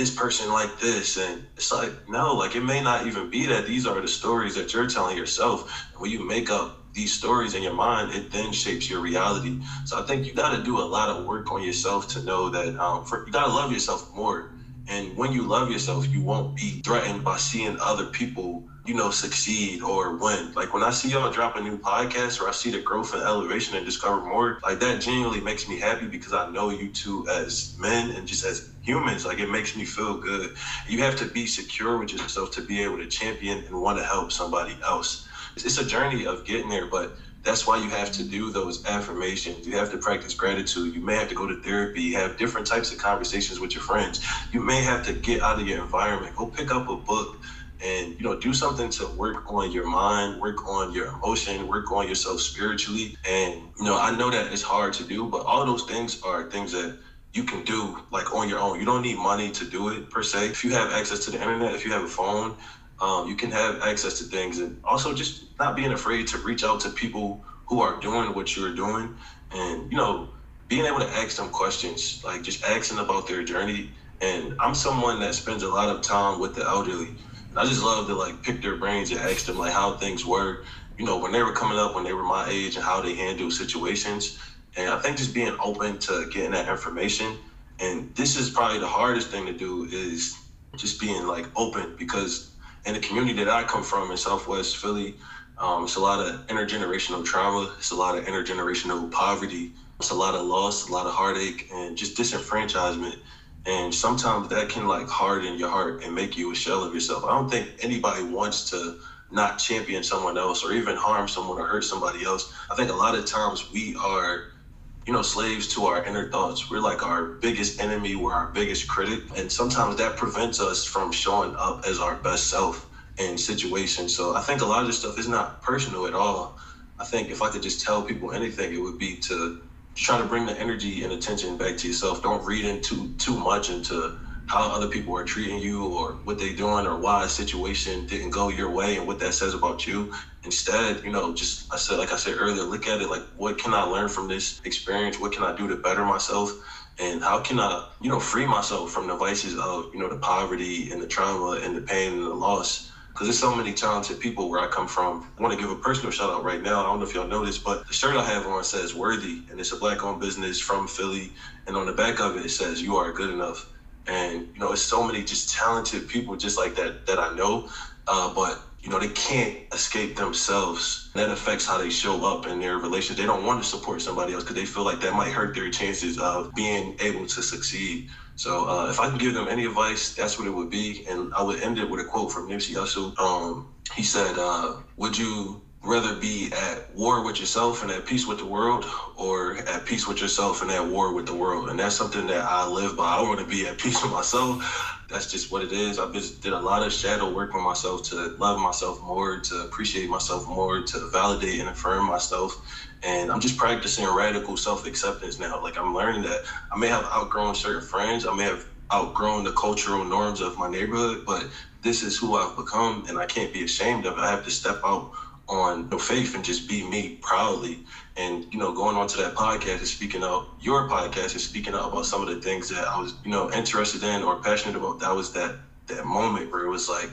this person like this and it's like no like it may not even be that these are the stories that you're telling yourself. When you make up these stories in your mind it then shapes your reality. So i think you got to do a lot of work on yourself to know that um, for, you got to love yourself more. And when you love yourself you won't be threatened by seeing other people you know succeed or win. Like when i see y'all drop a new podcast or i see the growth and elevation and discover more like that genuinely makes me happy because i know you two as men and just as humans. Like it makes me feel good. You have to be secure with yourself to be able to champion and want to help somebody else. It's, it's a journey of getting there but that's why you have to do those affirmations. You have to practice gratitude. You may have to go to therapy have different types of conversations with your friends. You may have to get out of your environment. Go pick up a book and you know do something to work on your mind work on your emotion work on yourself spiritually. And you know i know that it's hard to do but all those things are things that you can do like on your own. You don't need money to do it per se. If you have access to the internet if you have a phone um, you can have access to things. And also just not being afraid to reach out to people who are doing what you're doing. And you know being able to ask them questions, like just asking about their journey. And I'm someone that spends a lot of time with the elderly. I just love to like pick their brains and ask them like how things were, you know, when they were coming up, when they were my age and how they handle situations. And I think just being open to getting that information. And this is probably the hardest thing to do is just being like open because in the community that I come from in Southwest Philly, um, it's a lot of intergenerational trauma. It's a lot of intergenerational poverty. It's a lot of loss, a lot of heartache, and just disenfranchisement. And sometimes that can like harden your heart and make you a shell of yourself. I don't think anybody wants to not champion someone else or even harm someone or hurt somebody else. I think a lot of times we are, you know, slaves to our inner thoughts. We're like our biggest enemy, we're our biggest critic. And sometimes that prevents us from showing up as our best self in situations. So I think a lot of this stuff is not personal at all. I think if I could just tell people anything, it would be to try to bring the energy and attention back to yourself. Don't read into too much into how other people are treating you or what they're doing or why a situation didn't go your way and what that says about you. Instead, you know, just I said like I said earlier, look at it like what can I learn from this experience? What can I do to better myself? And how can I, you know, free myself from the vices of, you know, the poverty and the trauma and the pain and the loss because there's so many talented people where I come from. I want to give a personal shout out right now. I don't know if y'all this, but the shirt I have on says Worthy, and it's a black owned business from Philly. And on the back of it, it says, You are good enough. And, you know, it's so many just talented people just like that that I know. Uh, but, you know, they can't escape themselves. That affects how they show up in their relationship. They don't want to support somebody else because they feel like that might hurt their chances of being able to succeed. So uh, if I can give them any advice, that's what it would be. And I would end it with a quote from Nipsey Hussle. Um, he said, uh, "Would you rather be at war with yourself and at peace with the world, or at peace with yourself and at war with the world?" And that's something that I live by. I want to be at [laughs] peace with myself. That's just what it is. I've just did a lot of shadow work with myself to love myself more, to appreciate myself more, to validate and affirm myself and I'm just practicing radical self acceptance now. Like I'm learning that I may have outgrown certain friends, I may have outgrown the cultural norms of my neighborhood, but this is who I've become, and I can't be ashamed of it. I have to step out on know, faith and just be me proudly. And you know, going on to that podcast and speaking out your podcast and speaking out about some of the things that I was you know interested in or passionate about. That was that that moment where it was like,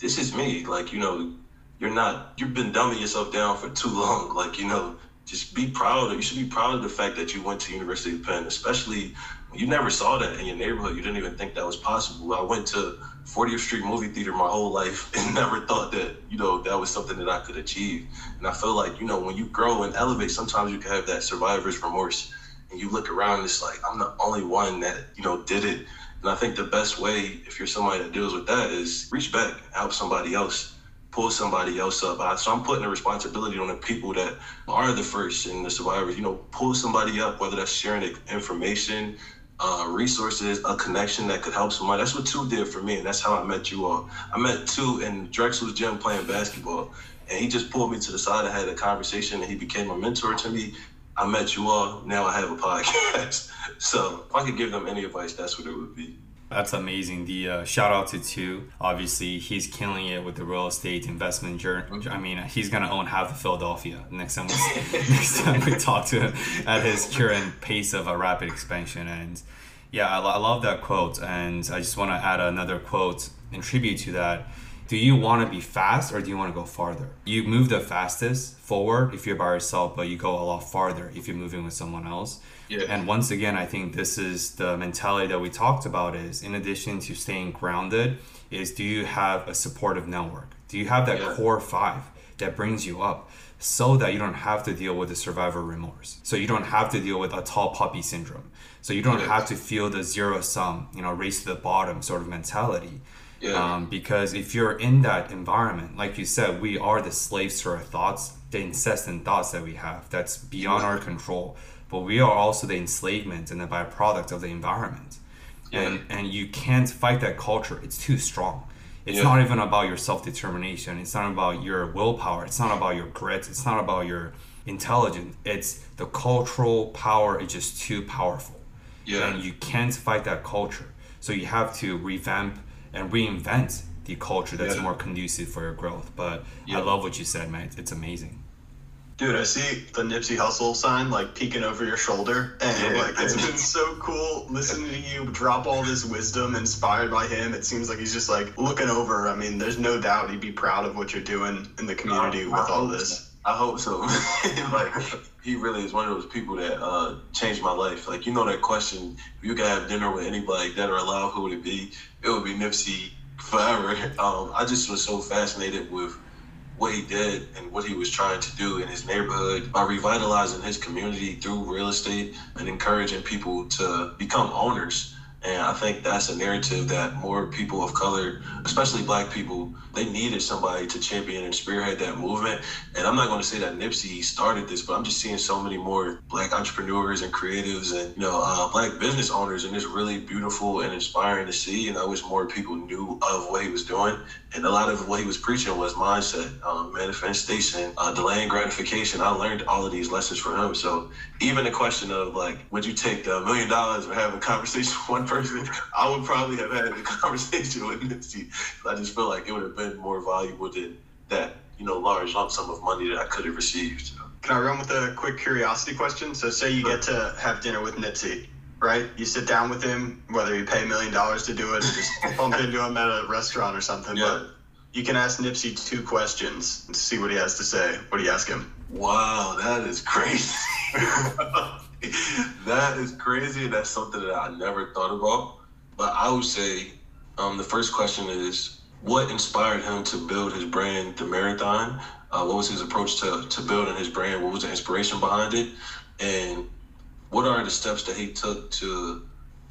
this is me. Like you know, you're not you've been dumbing yourself down for too long. Like you know just be proud. Of, you should be proud of the fact that you went to University of Penn, especially you never saw that in your neighborhood. You didn't even think that was possible. I went to 40th Street movie theater my whole life [laughs] and never thought that you know that was something that I could achieve. And I feel like you know when you grow and elevate, sometimes you can have that survivor's remorse, and you look around and it's like I'm the only one that you know did it. And I think the best way, if you're somebody that deals with that, is reach back, help somebody else pull somebody else up. So I'm putting the responsibility on the people that are the first and the survivors. You know, pull somebody up, whether that's sharing information, uh, resources, a connection that could help someone. That's what Two did for me, and that's how I met you all. I met Two in Drexel's gym playing basketball, and he just pulled me to the side. I had a conversation, and he became a mentor to me. I met you all. Now I have a [laughs] podcast. so if I could give them any advice, that's what it would be. That's amazing. The uh, shout out to Two. Obviously, he's killing it with the real estate investment journey. I mean, he's gonna own half of Philadelphia next time. We, [laughs] next time we talk to him at his current pace of a rapid expansion. And yeah, I, I love that quote. And I just want to add another quote in tribute to that. Do you want to be fast or do you want to go farther? You move the fastest forward if you're by yourself, but you go a lot farther if you're moving with someone else. Yeah. And once again, I think this is the mentality that we talked about is in addition to staying grounded, is do you have a supportive network? Do you have that yeah. core five that brings you up so that you don't have to deal with the survivor remorse? So you don't have to deal with a tall poppy syndrome. So you don't yeah. have to feel the zero sum, you know, race to the bottom sort of mentality. Yeah. Um, because if you're in that environment, like you said, we are the slaves to our thoughts, the incessant thoughts that we have that's beyond our control but we are also the enslavement and the byproduct of the environment. Yeah. And and you can't fight that culture. It's too strong. It's yeah. not even about your self determination. It's not about your willpower. It's not about your grit. It's not about your intelligence. It's the cultural power is just too powerful. Yeah. And you can't fight that culture. So you have to revamp and reinvent the culture that's yeah. more conducive for your growth. But I love what you said, man. It's amazing. Dude, I see the Nipsey Hussle sign like peeking over your shoulder, and like it's been so cool listening to you drop all this wisdom inspired by him. It seems like he's just like looking over. I mean, there's no doubt he'd be proud of what you're doing in the community I- with all this. I hope so. [laughs] like he really is one of those people that uh, changed my life. Like you know that question, if you could have dinner with anybody dead or alive, who would it be? It would be Nipsey forever. [laughs] Um, I just was so fascinated with what he did and what he was trying to do in his neighborhood by revitalizing his community through real estate and encouraging people to become owners. And I think that's a narrative that more people of color, especially black people, they needed somebody to champion and spearhead that movement. And I'm not going to say that Nipsey started this, but I'm just seeing so many more black entrepreneurs and creatives and you know uh, black business owners, and it's really beautiful and inspiring to see. And I wish more people knew of what he was doing. And a lot of what he was preaching was mindset, um, manifestation, uh, delaying gratification. I learned all of these lessons from him. So even the question of like, would you take the million dollars or have a conversation with one person? [laughs] I would probably have had a [laughs] conversation with Nipsey. I just feel like it would have been more valuable than that, you know, large lump sum of money that I could have received. Can I run with a quick curiosity question? So, say you get to have dinner with Nipsey, right? You sit down with him, whether you pay a million dollars to do it or just [laughs] bump into him at a restaurant or something. Yeah. But you can ask Nipsey two questions and see what he has to say. What do you ask him? Wow, that is crazy. [laughs] that is crazy. That's something that I never thought about. But I would say um, the first question is what inspired him to build his brand, The Marathon? Uh, what was his approach to, to building his brand? What was the inspiration behind it? And what are the steps that he took to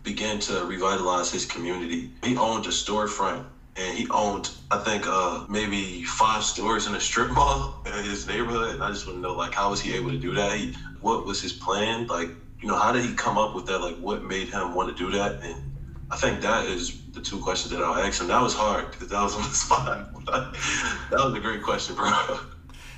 begin to revitalize his community? He owned a storefront and he owned, I think, uh, maybe five stores in a strip mall in his neighborhood. And I just want to know, like, how was he able to do that? He, what was his plan? Like, you know, how did he come up with that? Like, what made him want to do that? And I think that is the two questions that I'll ask him. That was hard because that was on [laughs] the spot. that was a great question, bro.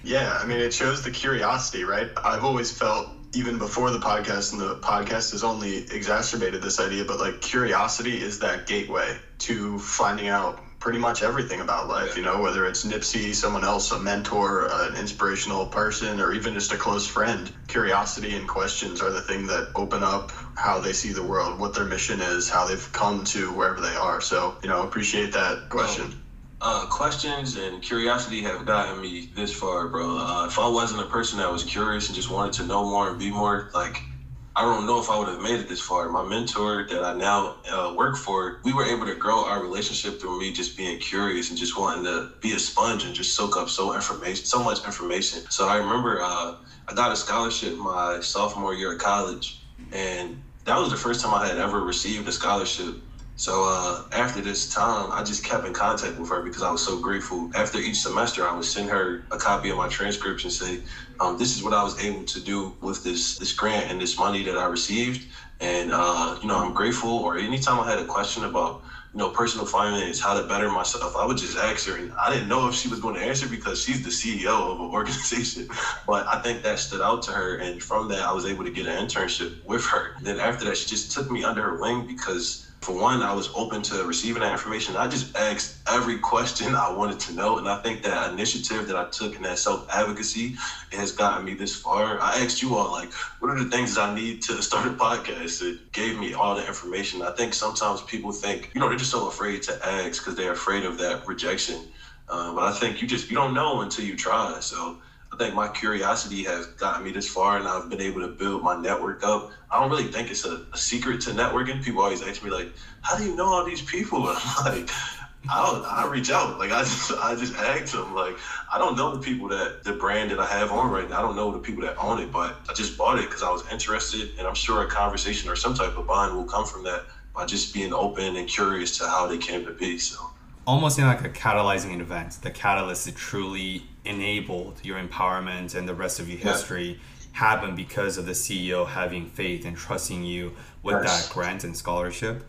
Yeah, I mean, it shows the curiosity, right? I've always felt, even before the podcast, and the podcast has only exacerbated this idea, but like curiosity is that gateway to finding out pretty much everything about life, you know, whether it's Nipsey, someone else, a mentor, an inspirational person, or even just a close friend. Curiosity and questions are the thing that open up how they see the world, what their mission is, how they've come to wherever they are. So, you know, appreciate that question. Uh, questions and curiosity have gotten me this far, bro. Uh, if I wasn't a person that was curious and just wanted to know more and be more, like, I don't know if I would have made it this far. My mentor that I now uh, work for, we were able to grow our relationship through me just being curious and just wanting to be a sponge and just soak up so information, so much information. So I remember uh, I got a scholarship my sophomore year of college, and that was the first time I had ever received a scholarship. So uh, after this time, I just kept in contact with her because I was so grateful. After each semester, I would send her a copy of my transcripts and say, um, "This is what I was able to do with this this grant and this money that I received, and uh, you know I'm grateful." Or anytime I had a question about you know personal finance, how to better myself, I would just ask her, and I didn't know if she was going to answer because she's the CEO of an [laughs] organization. But I think that stood out to her, and from that, I was able to get an internship with her. Then after that, she just took me under her wing because for one, I was open to receiving that information. I just asked every question I wanted to know. And I think that initiative that I took and that self advocacy has gotten me this far. I asked you all, like, what are the things that I need to start a podcast? It gave me all the information. I think sometimes people think, you know, they're just so afraid to ask because they're afraid of that rejection. Uh, but I think you just, you don't know until you try. So, I think my curiosity has gotten me this far, and I've been able to build my network up. I don't really think it's a, a secret to networking. People always ask me like, "How do you know all these people?" And [laughs] I'm like, I don't. I reach out. Like I just, I just ask them. Like I don't know the people that the brand that I have on right now. I don't know the people that own it, but I just bought it because I was interested, and I'm sure a conversation or some type of bond will come from that by just being open and curious to how they came to be. So almost in like a catalyzing event, the catalyst that truly enabled your empowerment and the rest of your history happened because of the CEO having faith and trusting you with Yes. that grant and scholarship.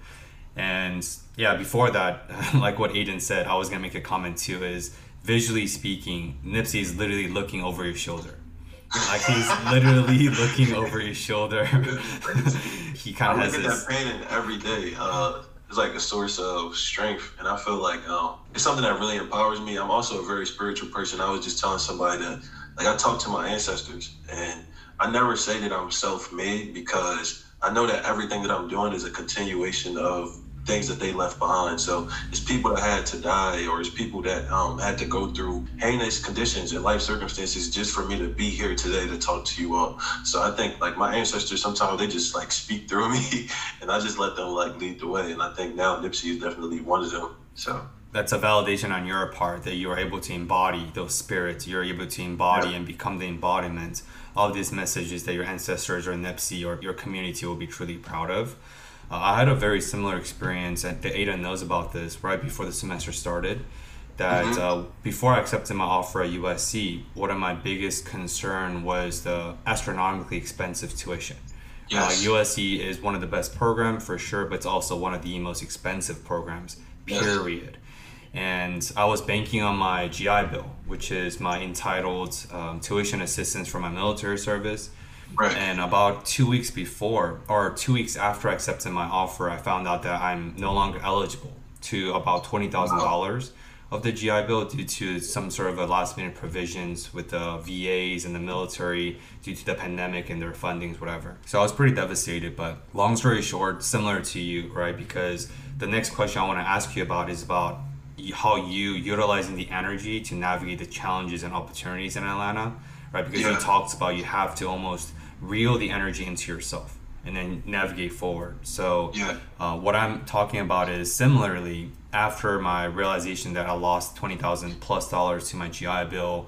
And yeah, before that, [laughs] like what Aiden said, I was gonna make a comment too. Is visually speaking, Nipsey is literally looking over your shoulder. Like he's [laughs] literally looking over your shoulder. [laughs] he kind of has this. that painting every day. Uh, it's like a source of strength, and I feel like um, it's something that really empowers me. I'm also a very spiritual person. I was just telling somebody that like I talk to my ancestors, and I never say that I'm self-made because I know that everything that I'm doing is a continuation of things that they left behind. So it's people that had to die, or it's people that um, had to go through heinous conditions and life circumstances just for me to be here today to talk to you all. So I think like my ancestors sometimes they just like speak through me, [laughs] and I just let them like lead the way. And I think now Nipsey is definitely one of them. So that's a validation on your part that you are able to embody those spirits. You're able to embody yeah. and become the embodiment of these messages that your ancestors or Nipsey or your community will be truly proud of. Uh, I had a very similar experience, and the Ada knows about this right before the semester started. That mm-hmm. uh, before I accepted my offer at USC, one of my biggest concern was the astronomically expensive tuition. Uh, yes. Uh, USC is one of the best programs for sure, but it's also one of the most expensive programs. Period. Yes. And I was banking on my GI Bill, which is my entitled um, tuition assistance for my military service Right. And about two weeks before, or two weeks after I accepted my offer, I found out that I'm no longer eligible to about twenty thousand dollars of the GI Bill due to some sort of a last minute provisions with the VAs and the military due to the pandemic and their fundings, whatever. So I was pretty devastated. But long story short, similar to you, right? Because the next question I want to ask you about is about how you utilizing the energy to navigate the challenges and opportunities in Atlanta, right? Because yeah. you talked about you have to almost reel the energy into yourself and then navigate forward. So, yeah. uh, what I'm talking about is similarly after my realization that I lost twenty thousand plus dollars to my GI Bill,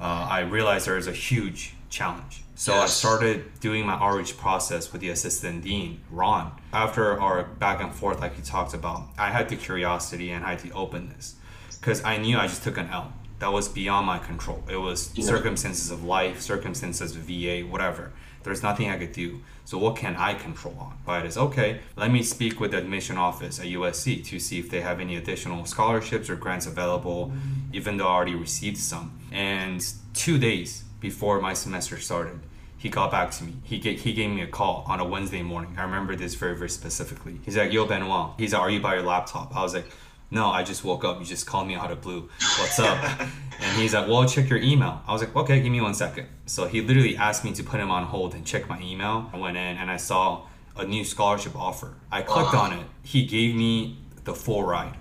uh, I realized there is a huge challenge. So yes. I started doing my outreach process with the assistant dean, Ron. After our back and forth, like you talked about, I had the curiosity and I had the openness because I knew I just took an L that was beyond my control. It was yeah. circumstances of life, circumstances of VA, whatever. There's nothing I could do. So what can I control on? Right? it's okay. Let me speak with the admission office at USC to see if they have any additional scholarships or grants available, even though I already received some. And two days before my semester started, he got back to me. He gave, he gave me a call on a Wednesday morning. I remember this very, very specifically. He's like, Yo, Benoit. He's like, Are you by your laptop? I was like, no, I just woke up. You just called me out of blue. What's up? [laughs] and he's like, well, check your email. I was like, okay, give me one second. So he literally asked me to put him on hold and check my email. I went in and I saw a new scholarship offer. I clicked on it. He gave me the full ride,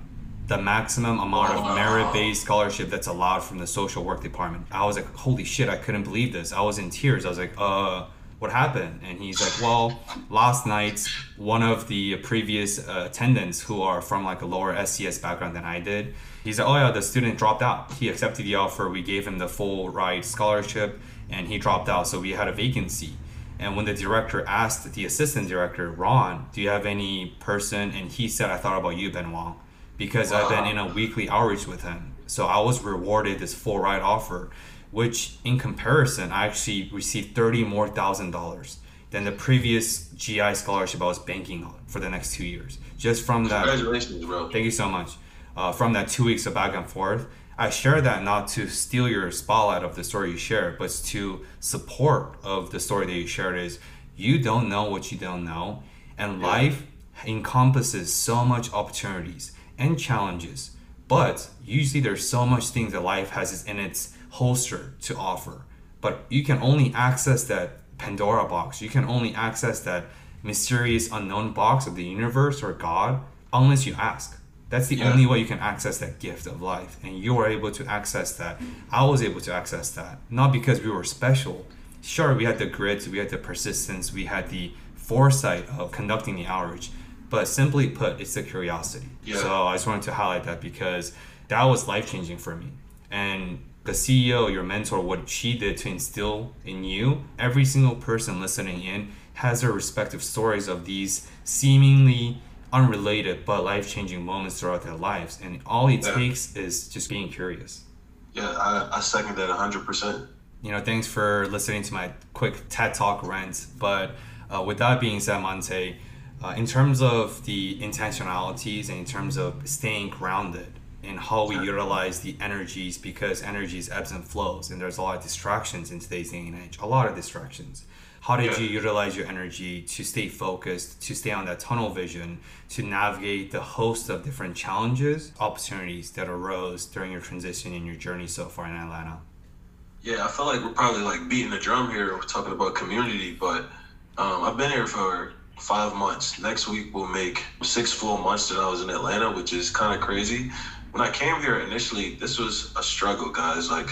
the maximum amount of merit-based scholarship that's allowed from the social work department. I was like, holy shit, I couldn't believe this. I was in tears. I was like, uh what happened? And he's like, well, last night, one of the previous uh, attendants who are from like a lower SES background than I did, he's like, oh yeah, the student dropped out. He accepted the offer. We gave him the full ride scholarship and he dropped out. So we had a vacancy. And when the director asked the assistant director, Ron, do you have any person? And he said, I thought about you, Ben Benoit, because wow. I've been in a weekly outreach with him. So I was rewarded this full ride offer which in comparison, I actually received thirty more thousand dollars than the previous GI scholarship I was banking on for the next two years. Just from that. Congratulations, bro. Thank you so much. Uh, from that two weeks of back and forth, I share that not to steal your spotlight of the story you share, but to support of the story that you shared is you don't know what you don't know, and yeah. life encompasses so much opportunities and challenges. But usually there's so much things that life has in its holster to offer. But you can only access that Pandora box. You can only access that mysterious unknown box of the universe or God unless you ask. That's the yeah. only way you can access that gift of life. And you were able to access that. I was able to access that. Not because we were special. Sure, we had the grit, we had the persistence, we had the foresight of conducting the outreach. But simply put, it's the curiosity. Yeah. So I just wanted to highlight that because that was life changing for me. And the CEO, your mentor, what she did to instill in you, every single person listening in has their respective stories of these seemingly unrelated but life changing moments throughout their lives. And all it yeah. takes is just being curious. Yeah, I, I second that 100%. You know, thanks for listening to my quick TED Talk rant. But uh, with that being said, Monte, uh, in terms of the intentionalities and in terms of staying grounded, in how we utilize the energies because energies ebbs and flows and there's a lot of distractions in today's day and age a lot of distractions how did you utilize your energy to stay focused to stay on that tunnel vision to navigate the host of different challenges opportunities that arose during your transition and your journey so far in atlanta Yeah, I feel like we're probably like beating the drum here. We're talking about community, but um, I've been here for five months. Next week will make six full months that I was in Atlanta, which is kind of crazy. When I came here initially, this was a struggle, guys. Like,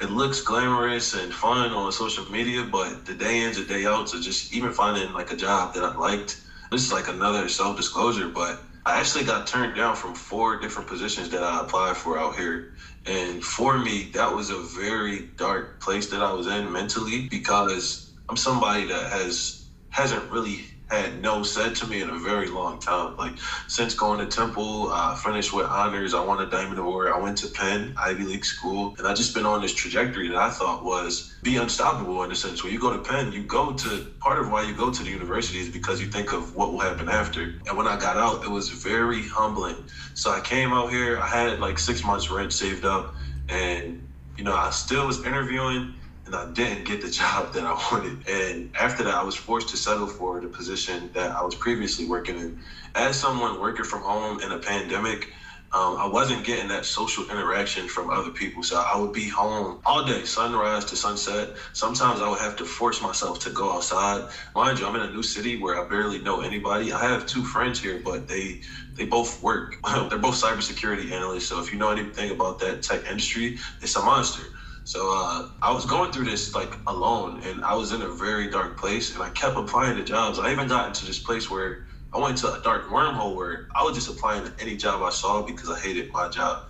it looks glamorous and fun on social media, but the day ins and day outs of just even finding like a job that I liked. This is like another self disclosure, but I actually got turned down from four different positions that I applied for out here. And for me, that was a very dark place that I was in mentally because I'm somebody that has hasn't really had no said to me in a very long time. Like since going to Temple, uh, finished with honors. I won a Diamond Award. I went to Penn, Ivy League school, and I just been on this trajectory that I thought was be unstoppable in a sense. When you go to Penn, you go to part of why you go to the university is because you think of what will happen after. And when I got out, it was very humbling. So I came out here. I had like six months rent saved up, and you know I still was interviewing and I didn't get the [laughs] job that I wanted. And after that, I was forced to settle for the position that I was previously working in. As someone working from home in a pandemic, um, I wasn't getting that social interaction from other people. So I would be home all day, sunrise to sunset. Sometimes I would have to force myself to go outside. Mind you, I'm in a new city where I barely know anybody. I have two friends here, but they they both work. [laughs] They're both cybersecurity analysts. So if you know anything about that tech industry, it's a monster. So uh, I was going through this like alone, and I was in a very dark place, and I kept applying to jobs. I even got into this place where I went to a dark wormhole where I was just applying to any job I saw because I hated my job.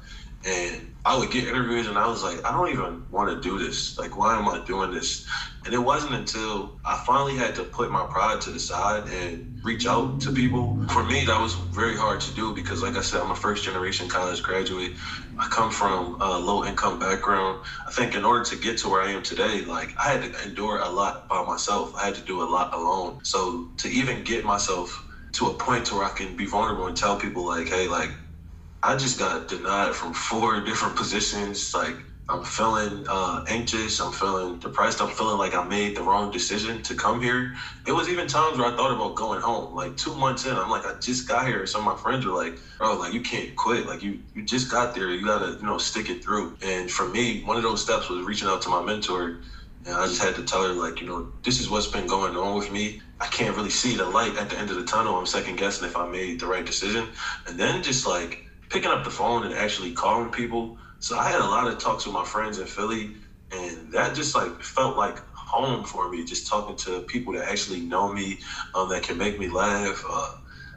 And I would get interviews, and I was like, I don't even want to do this. Like, why am I doing this? And it wasn't until I finally had to put my pride to the side and reach out to people. For me, that was very hard to do because, like I said, I'm a first generation college graduate. I come from a low income background. I think in order to get to where I am today, like I had to endure a lot by myself. I had to do a lot alone. So to even get myself to a point to where I can be vulnerable and tell people like, hey, like I just got denied from four different positions. Like I'm feeling uh, anxious. I'm feeling depressed. I'm feeling like I made the wrong decision to come here. It was even times where I thought about going home. Like two months in, I'm like, I just got here. Some of my friends were like, "Bro, like you can't quit. Like you, you just got there. You gotta, you know, stick it through." And for me, one of those steps was reaching out to my mentor. And I just had to tell her, like, you know, this is what's been going on with me. I can't really see the light at the end of the tunnel. I'm second guessing if I made the right decision. And then just like picking up the phone and actually calling people. So I had a lot of talks with my friends in Philly, and that just like felt like home for me. Just talking to people that actually know me, um, that can make me laugh. Uh,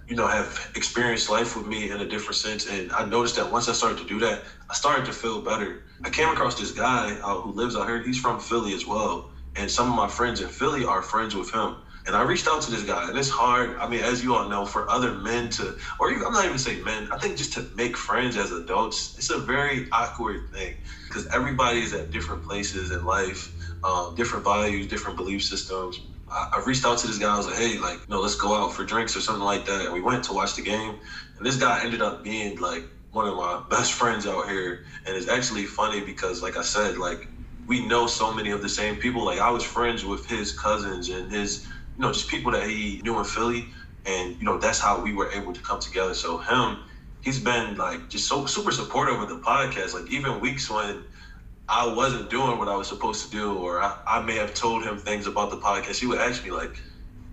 you know, have experienced life with me in a different sense. And I noticed that once I started to do that, I started to feel better. I came across this guy uh, who lives out here. He's from Philly as well. And some of my friends in Philly are friends with him. And I reached out to this guy, and it's hard. I mean, as you all know, for other men to, or I'm not even saying men, I think just to make friends as adults, it's a very awkward thing because everybody is at different places in life, um, different values, different belief systems. I, I, reached out to this guy. I was like, hey, like, you know, let's go out for drinks or something like that. And we went to watch the game. And this guy ended up being like one of my best friends out here. And it's actually funny because, like I said, like, we know so many of the same people. Like, I was friends with his cousins and his you know, just people that he knew in Philly, and you know that's how we were able to come together. So him, he's been like just so super supportive of the podcast. Like even weeks when I wasn't doing what I was supposed to do, or I, I may have told him things about the podcast, he would ask me like,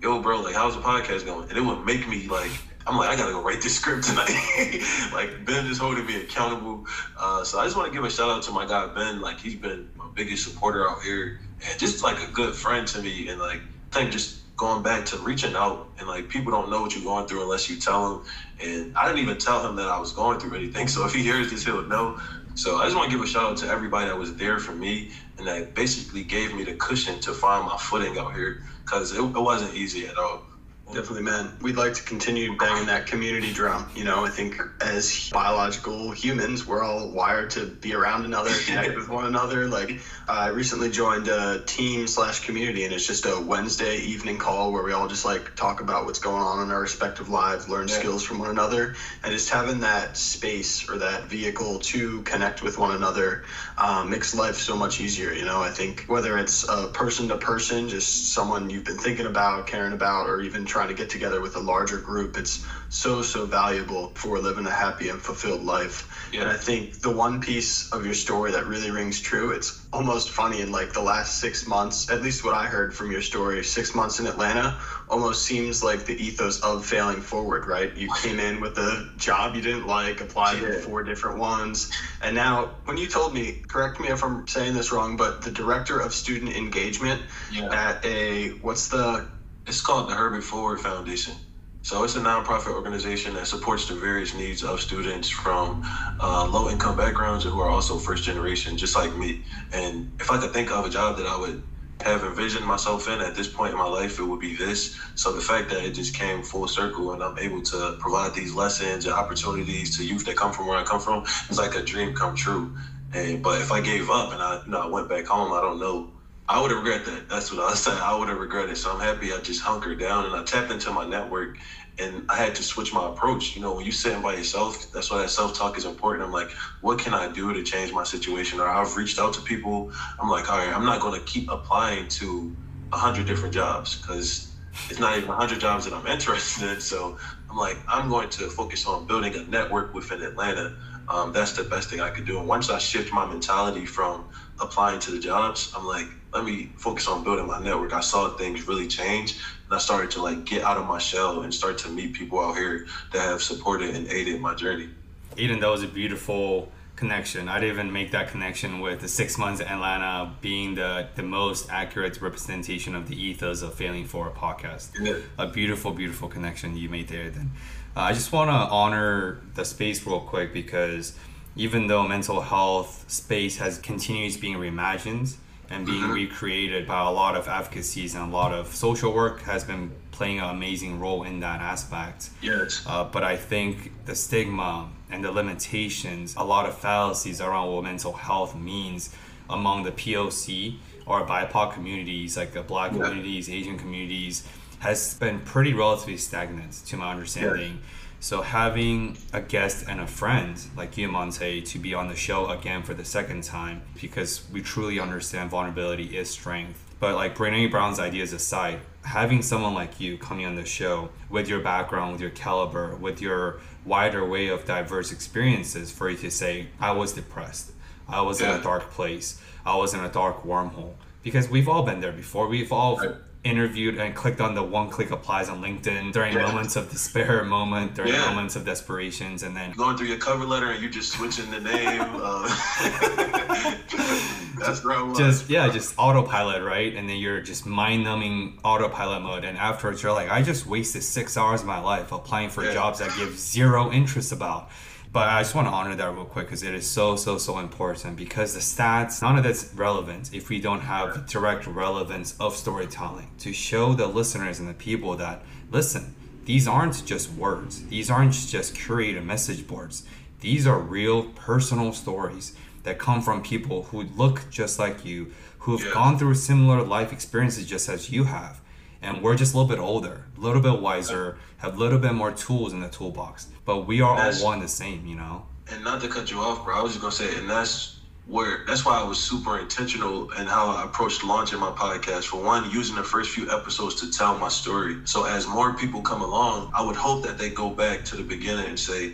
"Yo, bro, like how's the podcast going?" And it would make me like. I'm like, I gotta go write this [laughs] script tonight. [laughs] like Ben is holding me accountable. Uh, so I just want to give a shout out to my guy Ben. Like he's been my biggest supporter out here, and just like a good friend to me. And like I think just going back to reaching out and like people don't know what you're going through unless you tell them. And I didn't even tell him that I was going through anything. [laughs] So if he hears this, he'll know. So I just want to give a shout out to everybody that was there for me and that basically gave me the cushion to find my footing out here because it, it wasn't easy at all. Definitely, man. We'd like to continue banging that community drum. You know, I think as biological humans, we're all wired to be around another, [laughs] connect with one another. Like, I recently joined a team slash community, and it's just a Wednesday evening call where we all just like talk about what's going on in our respective lives, learn yeah. skills from one another, and just having that space or that vehicle to connect with one another um, makes life so much easier. You know, I think whether it's a person to person, just someone you've been thinking about, caring about, or even trying trying to get together with a larger group. It's so, so valuable for living a happy and fulfilled life. Yeah. And I think the one piece of your story that really rings true, it's almost funny in like the last six months, at least what I heard from your story, six months in Atlanta almost seems like the ethos of failing forward, right? You came in with a job you didn't like, applied yeah. for four different ones. And now, when you told me, correct me if I'm saying this wrong, but the director of student engagement yeah. at a, what's the. It's called the Herbert Ford Foundation. So it's a nonprofit organization that supports the various needs of students from uh, low income backgrounds who are also first generation, just like me. And if I could think of a job that I would have envisioned myself in at this point in my life, it would be this. So the fact that it just came full circle and I'm able to provide these lessons and opportunities to youth that come from where I come from, it's like a dream come true. And but if I gave up and I, you know, I went back home, I don't know I would have regret that. That's what I was saying. I would have regretted. So I'm happy I just hunkered down and I tapped into my network and I had to switch my approach. You know, when you're sitting by yourself, that's why that self talk is important. I'm like, what can I do to change my situation? Or I've reached out to people. I'm like, all right, I'm not going to keep applying to a hundred different jobs because it's not even a hundred jobs that I'm [laughs] interested in. So I'm like, I'm going to focus on building a network within Atlanta. Um, that's the best thing I could do. And once I shift my mentality from applying to the jobs, I'm like, let me focus on building my network. I saw things really change and I started to like get out of my shell and start to meet people out here that have supported and aided my journey. Aiden, that was a beautiful connection. I didn't even make that connection with the six months in Atlanta being the, the most accurate representation of the ethos of Failing Forward podcast. Yeah. A beautiful, beautiful connection you made there. Then uh, I just want to honor the space real quick because even though mental health space has continues being reimagined and being mm-hmm. recreated by a lot of advocacies and a lot of social work has been playing an amazing role in that aspect. Yes. Uh, but I think the stigma and the limitations, a lot of fallacies around what mental health means among the POC or BIPOC communities, like the Black yeah. communities, Asian communities, has been pretty relatively stagnant to my understanding. So having a guest and a friend like you, Monte, to be on the show again for the second time, because we truly understand vulnerability is strength. But like Brene Brown's ideas aside, having someone like you coming on the show with your background, with your caliber, with your wider way of diverse experiences for you to say, I was depressed. I was yeah. in a dark place. I was in a dark wormhole. Because we've all been there before. We've all right interviewed and clicked on the one click applies on LinkedIn during yeah. moments of despair, [laughs] moment during yeah. moments of desperations, and then going through your cover letter and you just switching the name. [laughs] Uh, [laughs] that's wrong. Just yeah, just autopilot, right? And then you're just mind numbing autopilot mode, and afterwards you're like, I just wasted six hours of my life applying for yeah. jobs I give zero interest about. But I just want to honor that real quick because it is so, so, so important because the stats, none of that's relevant if we don't have direct relevance of storytelling to show the listeners and the people that, listen, these aren't just words, these aren't just curated message boards. These are real personal stories that come from people who look just like you, who've yeah. gone through similar life experiences just as you have and we're just a little bit older, a little bit wiser, have a little bit more tools in the toolbox. But we are all one the same, you know. And not to cut you off, bro, I was just gonna say, and that's where that's why I was super intentional in how I approached launching my podcast. For one, using the first few episodes to tell my story. So as more people come along, I would hope that they go back to the beginning and say,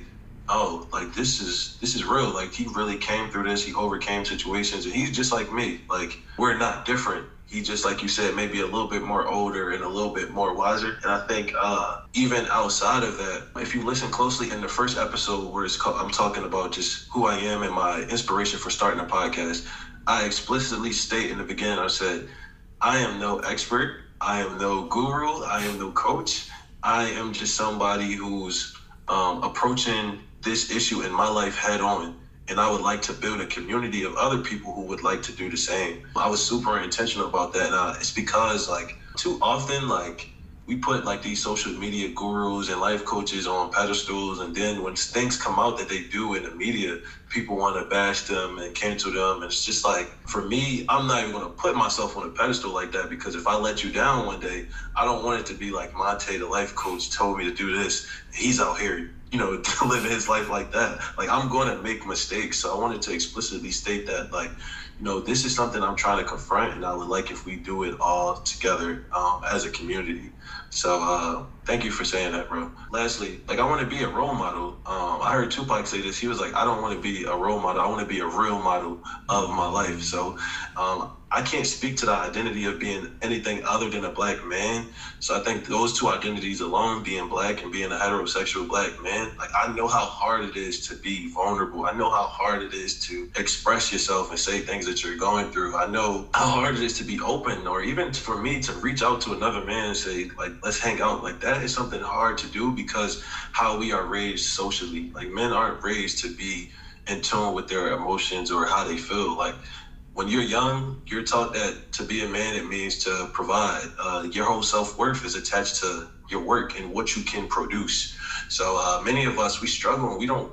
oh like this is this is real like he really came through this he overcame situations and he's just like me like we're not different he just like you said maybe a little bit more older and a little bit more wiser. And i think uh, even outside of that if you listen closely in the first episode where it's called, i'm talking about just who i am and my inspiration for starting a podcast i explicitly state in the beginning i said i am no expert. I am no guru. I am no coach. I am just somebody who's um, approaching this issue in my life head on and I would like to build a community of other people who would like to do the same. I was super intentional about that. And uh, it's because like too often, like we put like these social media gurus and life coaches on pedestals. And then when things come out that they do in the media, people want to bash them and cancel them. And it's just like, for me, I'm not even going to put myself on a pedestal like that because if I let you down one day, I don't want it to be like Monte, the life coach, told me to do this. He's out here you know, [laughs] living his life like that. Like I'm going to make mistakes. So I wanted to explicitly state that, like, you know, this is something I'm trying to confront, and I would like if we do it all together um, as a community. So uh, thank you for saying that, bro. Lastly, like I want to be a role model. Um, I heard Tupac say this. He was like, I don't want to be a role model. I want to be a real model of my life. So um, I can't speak to the identity of being anything other than a black man. So I think those two identities alone, being black and being a heterosexual black man, like I know how hard it is to be vulnerable. I know how hard it is to express yourself and say things that you're going through. I know how hard it is to be open or even for me to reach out to another man and say, like, let's hang out. Like that is something hard to do because how we are raised socially. Like men aren't raised to be in tune with their emotions or how they feel. Like when you're young, you're taught that to be a man, it means to provide. Uh, your whole self worth is attached to your work and what you can produce. So uh, many of us, we struggle and we don't,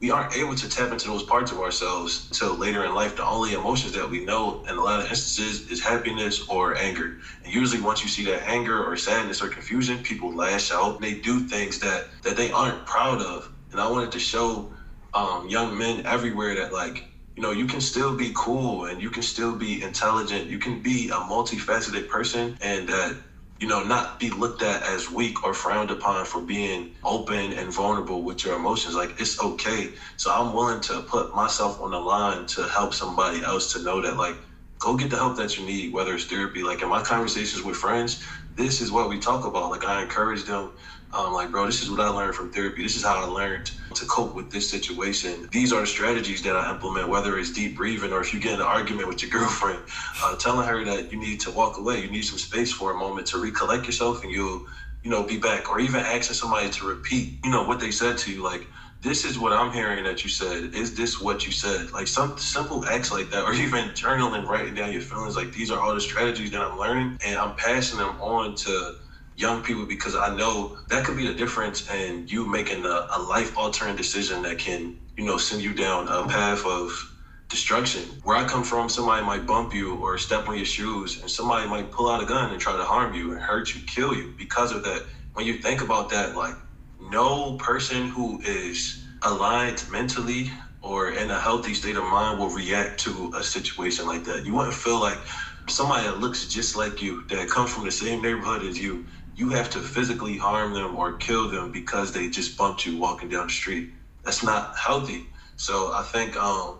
we aren't able to tap into those parts of ourselves until later in life. The only emotions that we know in a lot of instances is happiness or anger. And usually, once you see that anger or sadness or confusion, people lash out. They do things that that they aren't proud of. And I wanted to show um, young men everywhere that like you know, you can still be cool and you can still be intelligent. You can be a multifaceted person and that, you know, not be looked at as weak or frowned upon for being open and vulnerable with your emotions. Like, it's okay. So I'm willing to put myself on the line to help somebody else to know that, like, go get the help that you need, whether it's therapy. Like, in my conversations with friends, this is what we talk about. Like, I encourage them um, like, bro, this is what I learned from therapy. This is how I learned to cope with this situation. These are the strategies that I implement, whether it's deep breathing or if you get in an argument with your [laughs] girlfriend, uh, telling her that you need to walk away, you need some space for a moment to recollect yourself and you'll, you know, be back. Or even asking somebody to repeat, you know, what they said to you. Like, this is what I'm hearing that you said. Is this what you said? Like some simple acts like that, or [laughs] even journaling, writing down your feelings. Like these are all the strategies that I'm learning, and I'm passing them on to young people because I know that could be the difference in you making a, a life altering decision that can, you know, send you down a path of destruction. Where I come from, somebody might bump you or step on your shoes, and somebody might pull out a gun and try to harm you and hurt you, kill you because of that. When you think about that, like, no person who is aligned mentally or in a healthy state of mind will react to a situation like that. You wouldn't feel like somebody that looks just like you, that comes from the same neighborhood as you, you have to physically harm them or kill them because they just bumped you walking down the street. That's not healthy. So I think um,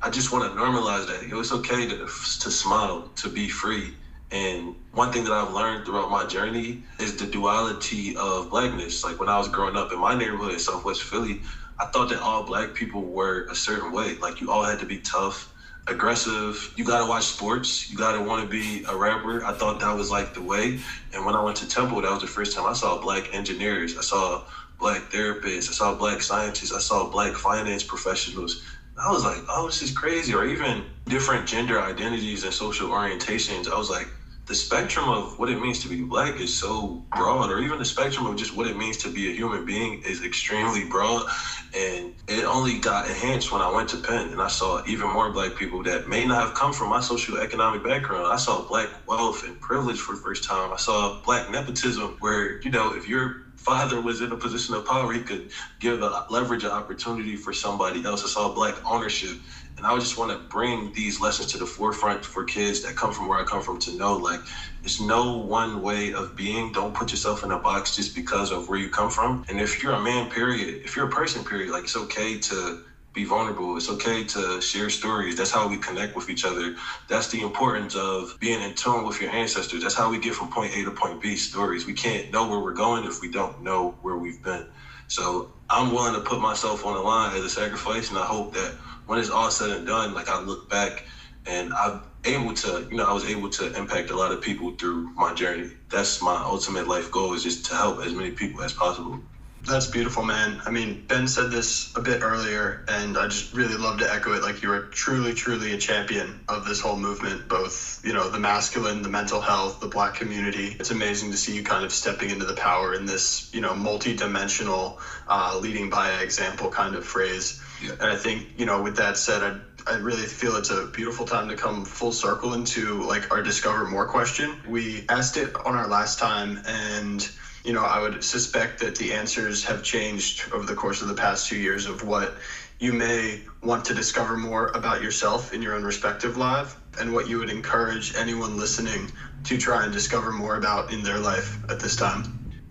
I just want to normalize that. It was okay to, to smile, to be free. And one thing that I've learned throughout my journey is the duality of blackness. Like when I was growing up in my neighborhood in Southwest Philly, I thought that all black people were a certain way. Like you all had to be tough aggressive. You gotta watch sports. You gotta want to be a rapper. I thought that was like the way. And when I went to Temple, that was the first time I saw black engineers. I saw black therapists. I saw black scientists. I saw black finance professionals. I was like, oh, this is crazy. Or even different gender identities and social orientations. I was like, the spectrum of what it means to be black is so broad, or even the spectrum of just what it means to be a human being is extremely broad. And it only got enhanced when I went to Penn and I saw even more black people that may not have come from my socioeconomic background. I saw black wealth and privilege for the first time. I saw black nepotism, where, you know, if your father was in a position of power, he could give a leverage an opportunity for somebody else. I saw black ownership and I just want to bring these lessons to the forefront for kids that come from where I come from to know like there's no one way of being. Don't put yourself in a box just because of where you come from. And if you're a man, period, if you're a person, period, like it's okay to be vulnerable. It's okay to share stories. That's how we connect with each other. That's the importance of being in tune with your ancestors. That's how we get from point A to point B stories. We can't know where we're going if we don't know where we've been. So I'm willing to put myself on the line as a sacrifice, and I hope that when it's all said and done, like I look back and I'm able to, you know, I was able to impact a lot of people through my journey. That's my ultimate life goal is just to help as many people as possible. That's beautiful, man. I mean, Ben said this a bit earlier, and I just really love to echo it. Like, you are truly, truly a champion of this whole movement, both, you know, the masculine, the mental health, the black community. It's amazing to see you kind of stepping into the power in this, you know, multi dimensional, uh, leading by example kind of phrase. Yeah. And I think, you know, with that said, I, I really feel it's a beautiful time to come full circle into like our discover more question. We asked it on our last time and you know, I would suspect that the answers have changed over the course of the past two years of what you may want to discover more about yourself in your own respective life and what you would encourage anyone listening to try and discover more about in their life at this time?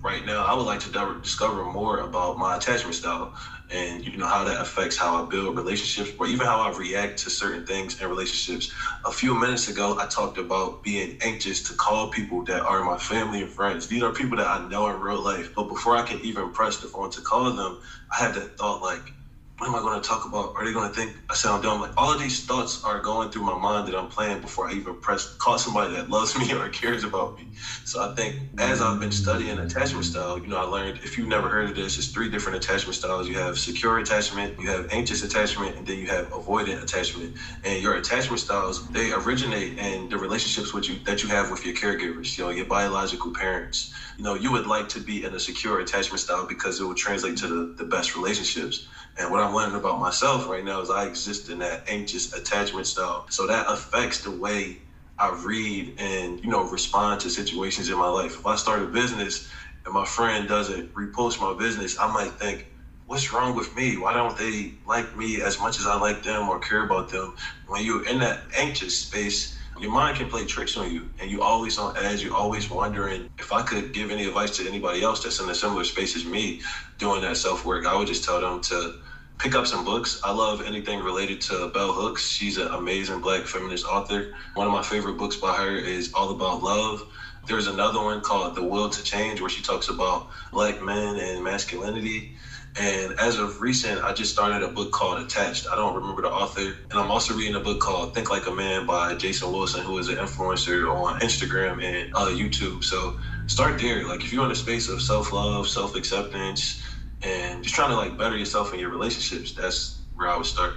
Right now, I would like to discover more about my attachment style and you know how that affects how I build relationships or even how I react to certain things in relationships. A few minutes ago, I talked about being anxious to call people that are my family and friends. These are people that I know in real life. But before I can even press the phone to call them, I had that thought like, what am I going to talk about? Are they going to think I sound dumb? Like all of these thoughts are going through my mind that I'm playing before I even press call somebody that loves me [laughs] or cares about me. So I think as I've been studying attachment style, you know, I learned if you've never heard of this, it's three different attachment styles. You have secure attachment, you have anxious attachment, and then you have avoidant attachment. And your attachment styles they originate in the relationships with you that you have with your caregivers, you know, your biological parents. You know, you would like to be in a secure attachment style because it will translate to the, the best relationships. And what I'm learning about myself right now is I exist in that anxious attachment style. So that affects the way I read and, you know, respond to situations in my life. If I start a business and my friend doesn't repost my business, I might think, what's wrong with me? Why don't they like me as much as I like them or care about them? When you're in that anxious space, your mind can play tricks on you and you always on edge you're always wondering if i could give any advice to anybody else that's in a similar space as me doing that self-work i would just tell them to pick up some books. I love anything related to Bell Hooks. She's an amazing black feminist author. One of my favorite books by her is All About Love. There's another one called The Will to Change where she talks about black men and masculinity. And as of recent, I just started a book called Attached. I don't remember the author. And I'm also reading a book called Think Like a Man by Jason Wilson, who is an influencer on Instagram and uh, YouTube. So start there. Like if you're in a space of self love, self acceptance, and just trying to like better yourself in your relationships. That's where I would start.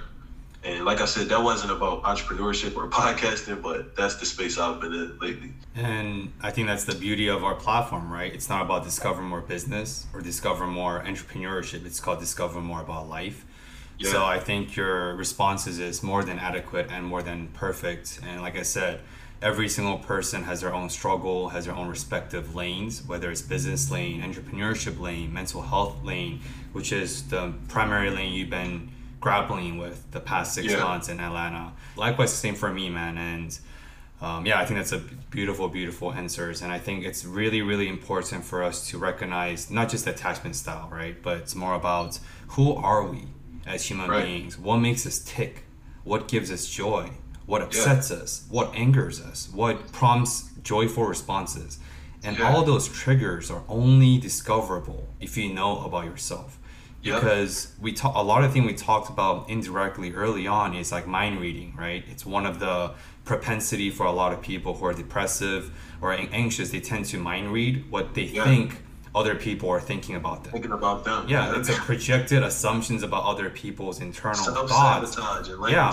And like I said, that wasn't about entrepreneurship or [laughs] podcasting, but that's the space I've been in lately. And I think that's the beauty of our platform, right? It's not about discover more business or discover more entrepreneurship. It's called discover more about life. Yeah. So I think your responses is more than adequate and more than perfect. And like I said, every single person has their own struggle, has their own respective lanes, whether it's business lane, entrepreneurship lane, mental health lane, which is the primary lane you've been grappling with the past six yeah. months in Atlanta. Likewise, the same for me, man. And um, yeah, I think that's a beautiful, beautiful answers. And I think it's really, really important for us to recognize not just attachment style, right? But it's more about who are we as human right. beings? What makes us tick? What gives us joy? what upsets yeah. us, what angers us, what prompts joyful responses. And yeah. all those triggers are only discoverable if you know about yourself. Because we talk a lot of things we talked about indirectly early on is like mind reading, right? It's one of the propensity for a lot of people who are depressive or anxious. They tend to mind read what they yeah. think other people are thinking about them. Thinking about them. Yeah, it's a projected assumptions about other people's internal thoughts. yeah.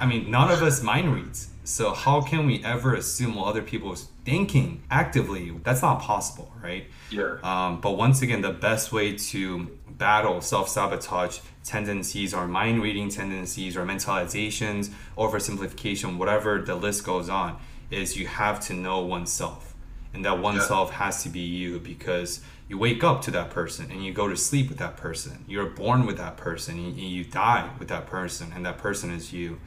I mean, none of us mind reads. So how can we ever assume what other people is thinking actively? That's not possible, right? Yeah. Um, but once again, the best way to battle self-sabotage tendencies or mind reading tendencies or mentalizations, oversimplification, whatever the list goes on, is you have to know oneself. And that oneself yeah. has to be you because you wake up to that person and you go to sleep with that person. You're born with that person and you die with that person, and that person is you.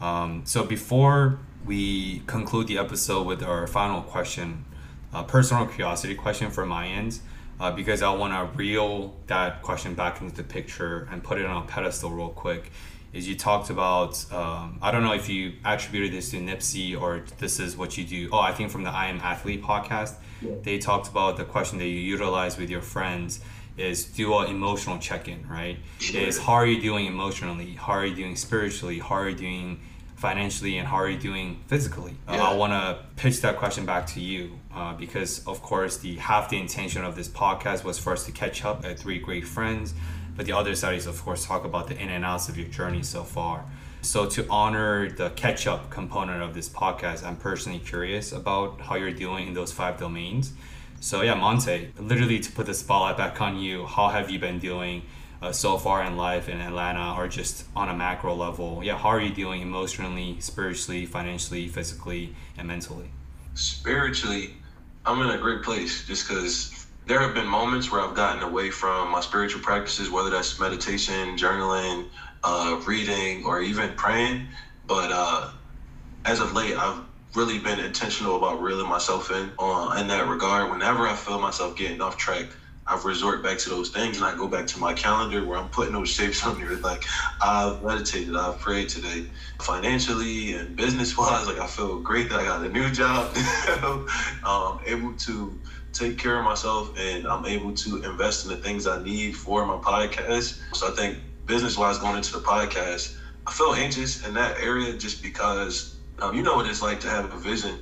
Um, so before we conclude the episode with our final question, a personal curiosity question from my end, uh, because I want to reel that question back into the picture and put it on a pedestal real quick. Is you talked about um, I don't know if you attributed this to Nipsey or this is what you do. Oh, I think from the I Am Athlete podcast yeah. they talked about the question that you utilize with your friends is do an emotional check-in right sure. is how are you doing emotionally how are you doing spiritually how are you doing financially and how are you doing physically yeah. uh, i want to pitch that question back to you uh, because of course the half the intention of this podcast was for us to catch up at three great friends but the other side is of course talk about the in and outs of your journey so far so to honor the catch up component of this podcast, I'm personally curious about how you're doing in those five domains. So yeah, Monte, literally to put the spotlight back on you, how have you been doing uh, so far in life in Atlanta, or just on a macro level? Yeah, how are you doing emotionally, spiritually, financially, physically, and mentally? Spiritually, I'm in a great place just because there have been moments where I've gotten away from my spiritual practices, whether that's meditation, journaling, uh, reading, or even praying. But uh, as of late, I've really been intentional about reeling myself in on in that regard. Whenever I feel myself getting off track, I resort back to those things and I go back to my calendar where I'm putting those shapes [laughs] on there. Like I've meditated, I've prayed today. Financially and business wise, like I feel great that I got a new job. [laughs] um, able to take care of myself and I'm able to invest in the things I need for my podcast. So I think business wise going into the podcast, I feel anxious in that area just because um, you know what it's like to have a vision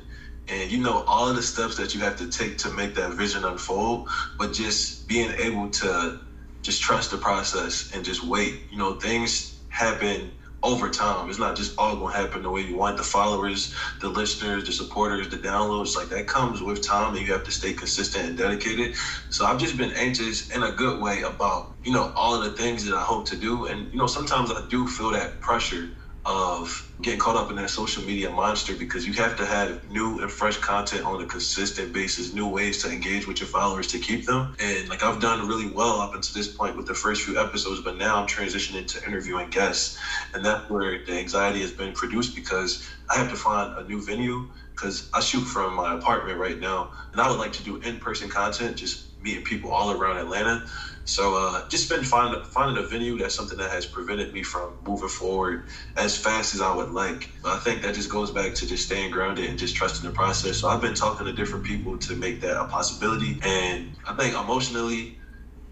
and you know all of the steps that you have to take to make that vision unfold, but just being able to just trust the process and just wait. You know, things happen over time. It's not just all gonna happen the way you want. The followers, the listeners, the supporters, the downloads, like that comes with time and you have to stay consistent and dedicated. So I've just been anxious in a good way about, you know, all of the things that I hope to do. And, you know, sometimes I do feel that pressure of getting caught up in that social media monster because you have to have new and fresh content on a consistent basis, new ways to engage with your followers to keep them. And like I've done really well up until this point with the first few episodes, but now I'm transitioning to interviewing guests. And that's where the anxiety has been produced because I have to find a new venue because I shoot from my apartment right now and I would like to do in person content, just meeting people all around Atlanta. So uh, just been finding finding a venue. That's something that has prevented me from moving forward as fast as I would like. I think that just goes back to just staying grounded and just trusting the process. So I've been talking to different people to make that a possibility. And I think emotionally,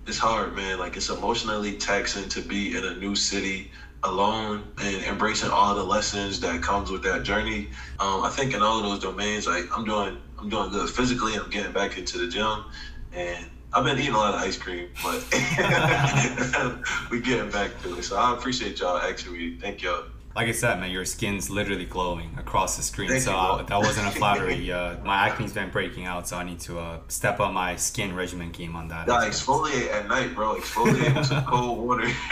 it's hard, man. Like it's emotionally taxing to be in a new city alone and embracing all the lessons that comes with that journey. Um, I think in all of those domains, like I'm doing, I'm doing good physically. I'm getting back into the gym, and I've been eating a lot of ice cream, but [laughs] we getting back to it. So I appreciate y'all actually. me. Thank y'all. Like I said, man, your skin's literally glowing across the screen. Thank so I, that wasn't a [laughs] flattery. Uh, my acne's been breaking out, so I need to uh, step up my skin regimen game on that. Yeah, exfoliate at night, bro. Exfoliate with some cold water. [laughs]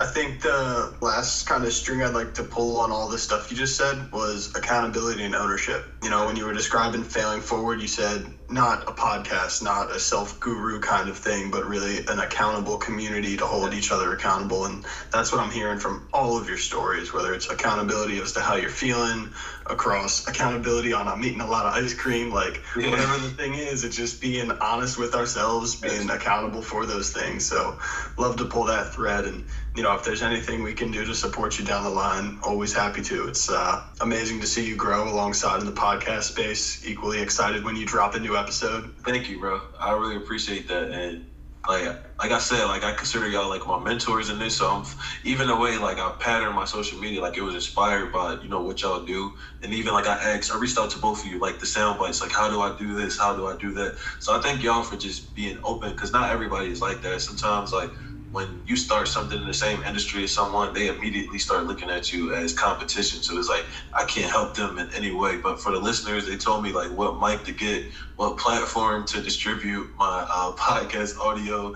I think the last kind of string I'd like to pull on all this stuff you just said was accountability and ownership. You know, when you were describing failing forward, you said not a podcast, not a self guru kind of thing, but really an accountable community to hold each other accountable. And that's what I'm hearing from all of your stories, whether it's accountability as to how you're feeling, across accountability on I'm eating a lot of ice cream, like yeah. whatever the thing is, it's just being honest with ourselves, being accountable for those things. So love to pull that thread and you know, if there's anything we can do to support you down the line, always happy to. It's uh, amazing to see you grow alongside in the podcast space. Equally excited when you drop a new episode. Thank you, bro. I really appreciate that. And like, like I said, like I consider y'all like my mentors in this. So I'm, even the way like I pattern my social media, like it was inspired by you know what y'all do. And even like I asked, I reached out to both of you, like the sound bites, like how do I do this? How do I do that? So I thank y'all for just being open, because not everybody is like that. Sometimes like when you start something in the same industry as someone, they immediately start looking at you as competition. So it's like I can't help them in any way. But for the listeners, they told me like what mic to get, what platform to distribute my uh, [laughs] podcast audio,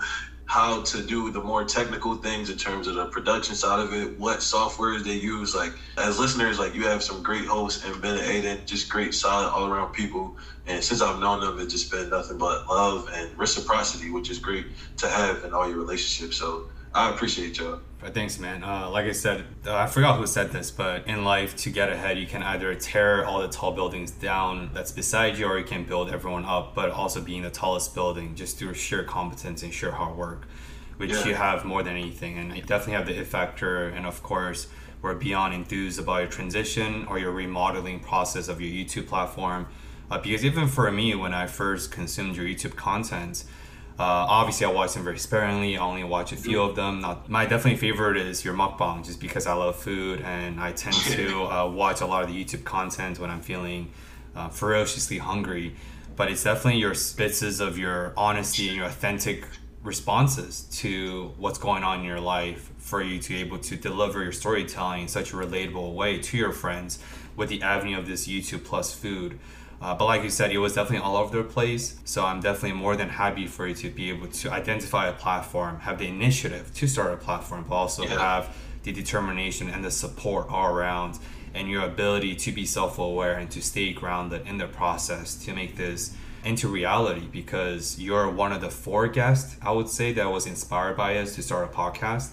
how to do the more technical things in terms of the production side of it, what softwares they use. Like as listeners, like you have some great hosts and Ben and Aiden, just great, solid, all around people. And since I've known them, it's just been nothing but love and reciprocity, which is great to have in all your relationships. So I appreciate y'all. Thanks, man. Uh, like I said, uh, I forgot who said this, but in life, to get ahead, you can either tear all the tall buildings down that's beside you, or you can build everyone up, but also being the tallest building just through sheer competence and sheer hard work, which yeah. you have more than anything. And you definitely have the it factor, and of course, we're beyond enthused about your transition or your remodeling process of your YouTube platform uh, because even for me, when I first consumed your YouTube content, uh, obviously I watch them very sparingly. I only watch a few of them. Not my definitely favorite is your mukbang, just because I love food and I tend to [laughs] uh, watch a lot of the YouTube content when I'm feeling uh, ferociously hungry. But it's definitely your spitzes of your honesty and your authentic responses to what's going on in your life for you to be able to deliver your storytelling in such a relatable way to your friends with the avenue of this YouTube plus food. Uh, but like you said, it was definitely all over the place. So I'm definitely more than happy for you to be able to identify a platform, have the initiative to start a platform, but also yeah. have the determination and the support all around and your ability to be self-aware and to stay grounded in the process to make this into reality because you're one of the four guests I would say that was inspired by us to start a podcast.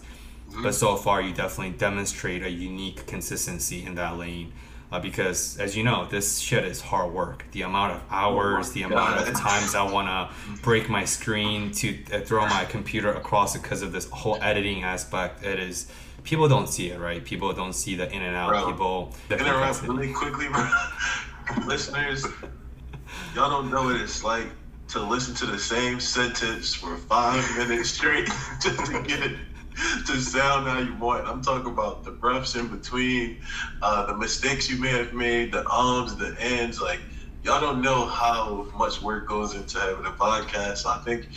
Mm-hmm. But so far, you definitely demonstrate a unique consistency in that lane. Uh, because as you know, this shit is hard work. The amount of hours, oh the amount of times I want to [laughs] break my screen to uh, throw my computer across because of this whole editing aspect, it is people don't see it, right? People don't see the in and out. Bro, people interrupt really quickly, bro. [laughs] Listeners, y'all don't know what it's like to listen to the same sentence for five minutes straight [laughs] just to get it [laughs] to sound how you want. I'm talking about the breaths in between, uh, the mistakes you may have made, the ums, the ends. Like y'all don't know how much work goes into having a podcast. I think,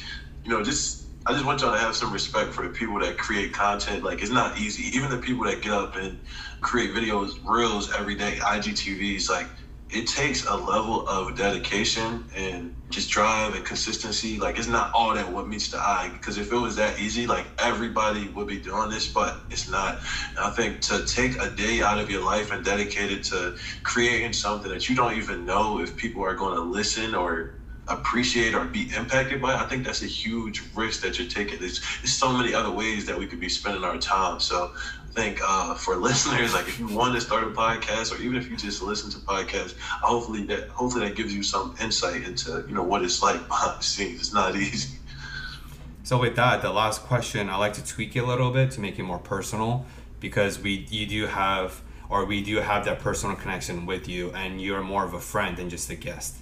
you know, just I just want y'all to have some respect for the people that create content. Like it's not easy. Even the people that get up and create videos, reels every day, IGTVs, like it takes a level of dedication and just drive and consistency. Like it's not all that what meets the eye. Because if it was that easy, like everybody would be doing this, but it's not. And I think to take a day out of your life and dedicate it to creating something that you don't even know if people are going to listen or appreciate or be impacted by, I think that's a huge risk that you're taking. There's, there's so many other ways that we could be spending our time. So think uh, for [laughs] listeners, like if you want to start a podcast or even if you just listen to podcasts, hopefully that hopefully that gives you some insight into you know what it's like [laughs] behind the scenes. It's not easy. So with that, the last question, I like to tweak it a little bit to make it more personal because we you do have or we do have that personal connection with you and you're more of a friend than just a guest.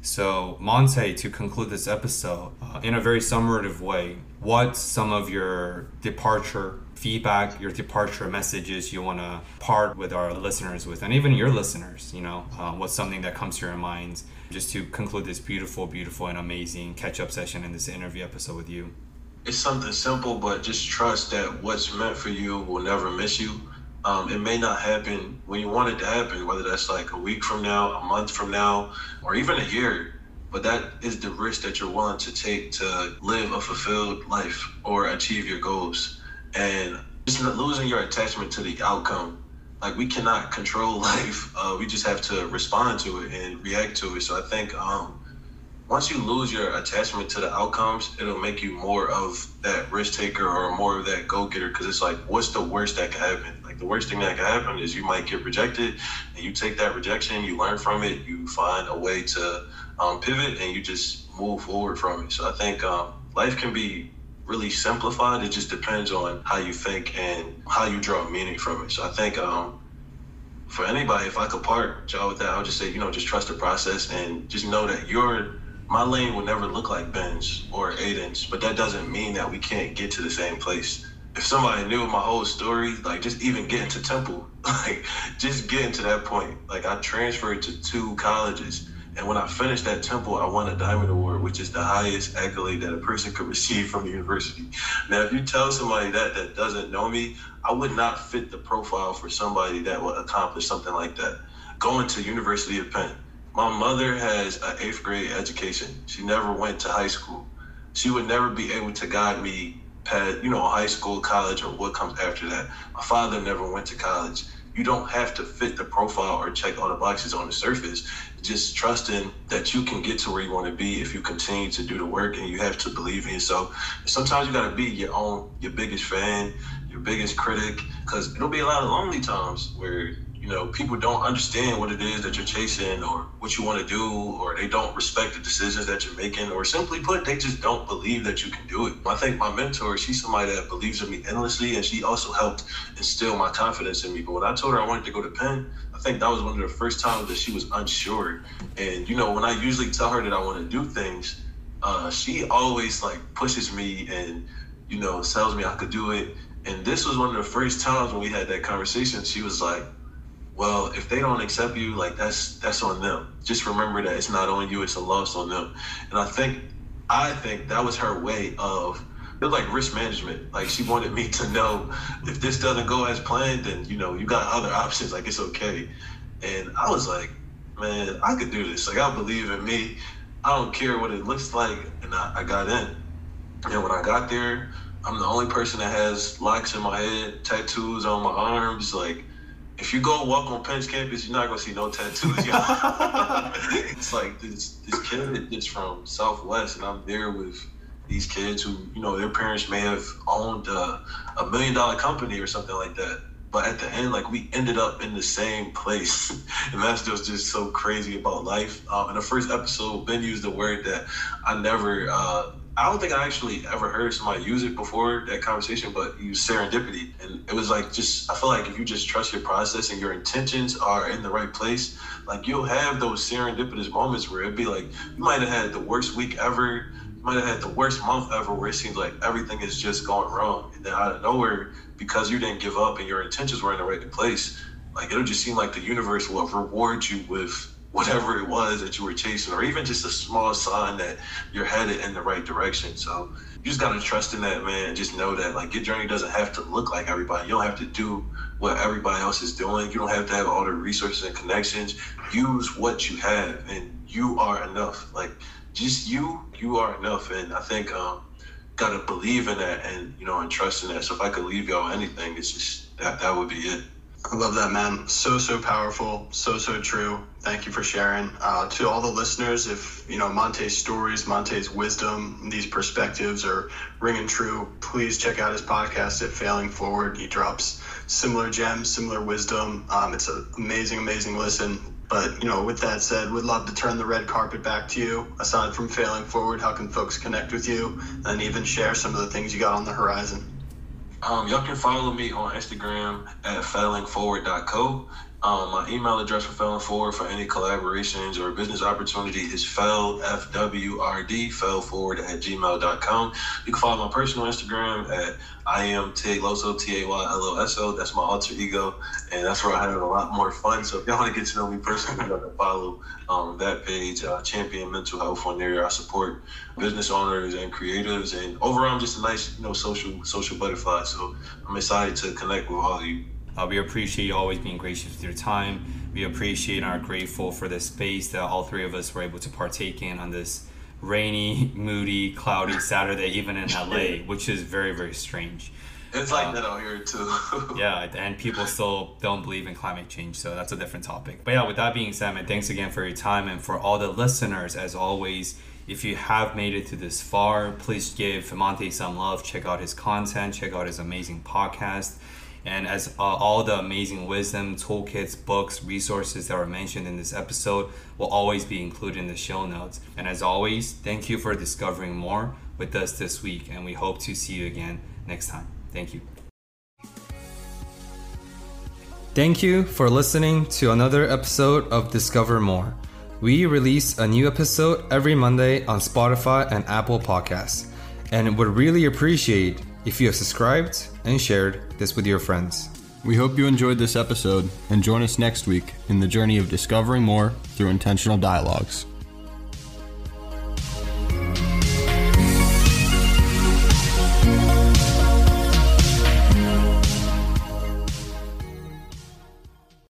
So, Monte, to conclude this episode, uh, in a very summative way, what some of your departure feedback, your departure messages you want to part with our listeners with, and even your listeners, you know, uh, what's something that comes to your mind just to conclude this beautiful, beautiful, and amazing catch up session in this interview episode with you? It's something simple, but just trust that what's meant for you will never miss you um, it may not happen when you want it to happen, whether that's like a week from now, a month from now, or even a year. But that is the risk that you're willing to take to live a fulfilled life or achieve your goals. And just losing your attachment to the outcome. Like we cannot control [laughs] life. Uh, we just have to respond to it and react to it. So I think um, once you lose your attachment to the outcomes, it'll make you more of that risk taker or more of that go getter. Because it's like, what's the worst that could happen? Like the worst thing that could happen is you might get rejected, and you take that rejection, you learn from it, you find a way to um, pivot, and you just move forward from it. So I think um, life can be really simplified. It just depends on how you think and how you draw meaning from it. So I think um, for anybody, if I could part y'all with that, I would just say, you know, just trust the process and just know that you're my lane will never look like Ben's or Aiden's, but that doesn't mean that we can't get to the same place. If somebody knew my whole story, like just even getting to Temple, [laughs] like just getting to that point, like I transferred to two colleges. And when I finished that Temple, I won a Diamond Award, which is the highest accolade that a person could receive from the university. Now, if you tell somebody that that doesn't know me, I would not fit the profile for somebody that would accomplish something like that. Going to University of Penn, my mother has an eighth grade education. She never went to high school. She would never be able to guide me past, you know, high school, college, or what comes after that. My father never went to college. You don't have to fit the profile or check all the boxes on the surface. Just trusting that you can get to where you want to be if you continue to do the work and you have to believe in yourself. Sometimes you got to be your own, your biggest fan, your biggest critic, because it'll be a lot of lonely times where you know, people don't understand what it is that you're chasing or what you want to do, or they don't respect the decisions that you're making, or simply put, they just don't believe that you can do it. I think my mentor, she's somebody that believes in me endlessly, and she also helped instill my confidence in me. But when I told her I wanted to go to Penn, I think that was one of the first times that she was unsure. And, you know, when I usually tell her that I want to do things, uh, she always like pushes me and, you know, tells me I could do it. And this was one of the first times when we had that conversation. She was like, well, if they don't accept you, like that's that's on them. Just remember that it's not on you; it's a loss on them. And I think, I think that was her way of it was like risk management. Like she wanted me to know if this doesn't go as planned, then you know you got other options. Like it's okay. And I was like, man, I could do this. Like I believe in me. I don't care what it looks like. And I, I got in. And when I got there, I'm the only person that has locks in my head, tattoos on my arms, like if you go walk on Penn's campus, you're not gonna see no tattoos. y'all. [laughs] it's like this this kid is from Southwest, and I'm there with these kids who, you know, their parents may have owned a, a million dollar company or something like that. But at the end, like we ended up in the same place, [laughs] and that's just just so crazy about life. Um, in the first episode, Ben used a word that I never. Uh, I don't think I actually ever heard somebody use it before that conversation, but use serendipity. And it was like just, I feel like if you just trust your process and your intentions are in the right place, like you'll have those serendipitous moments where it'd be like, you might have had the worst week ever, you might have had the worst month ever where it seems like everything is just going wrong. And then out of nowhere, because you didn't give up and your intentions were in the right place, like it'll just seem like the universe will reward you with whatever it was that you were chasing, or even just a small sign that you're headed in the right direction. So you just gotta trust in that, man, just know that like your journey doesn't have to look like everybody. You don't have to do what everybody else is doing. You don't have to have all the resources and connections. Use what you have, and you are enough. Like just you, you are enough. And I think um, gotta believe in that, and you know, and trust in that. So if I could leave y'all anything, it's just that that would be it. I love that, man. So, so powerful. So, so true. Thank you for sharing. Uh, to all the listeners, if, you know, Monte's stories, Monte's wisdom, these perspectives are ringing true, please check out his podcast at Failing Forward. He drops similar gems, similar wisdom. Um, it's an amazing, amazing listen. But, you know, with that said, would love to turn the red carpet back to you. Aside from Failing Forward, how can folks connect with you and even share some of the things you got on the horizon? Um, y'all can follow me on Instagram at failingforward.co. Um, my email address for Failing Forward for any collaborations or business opportunity is fail, F-W-R-D, failforward at gmail.com. You can follow my personal Instagram at I am Tayloso, T-A-Y-L-O-S-O. That's my alter ego, and that's where I have a lot more fun. So if y'all want to get to know me personally, you can follow um, that page, uh, Champion Mental Health on there. I support business owners and creatives, and overall, I'm just a nice, you know, social social butterfly. So I'm excited to connect with all of you. Uh, we appreciate you always being gracious with your time. We appreciate and are grateful for the space that all three of us were able to partake in on this rainy, [laughs] moody, cloudy Saturday, even in LA, [laughs] which is very, very strange. It's like uh, that out here too. [laughs] yeah, and people still don't believe in climate change, so that's a different topic. But yeah, with that being said, man, thanks again for your time and for all the listeners, as always. If you have made it to this far, please give Monte some love. Check out his content. Check out his amazing podcast. And as uh, all the amazing wisdom, toolkits, books, resources that were mentioned in this episode will always be included in the show notes. And as always, thank you for discovering more with us this week. And we hope to see you again next time. Thank you. Thank you for listening to another episode of Discover More. We release a new episode every Monday on Spotify and Apple Podcasts, and would really appreciate if you have subscribed and shared this with your friends. We hope you enjoyed this episode and join us next week in the journey of discovering more through intentional dialogues.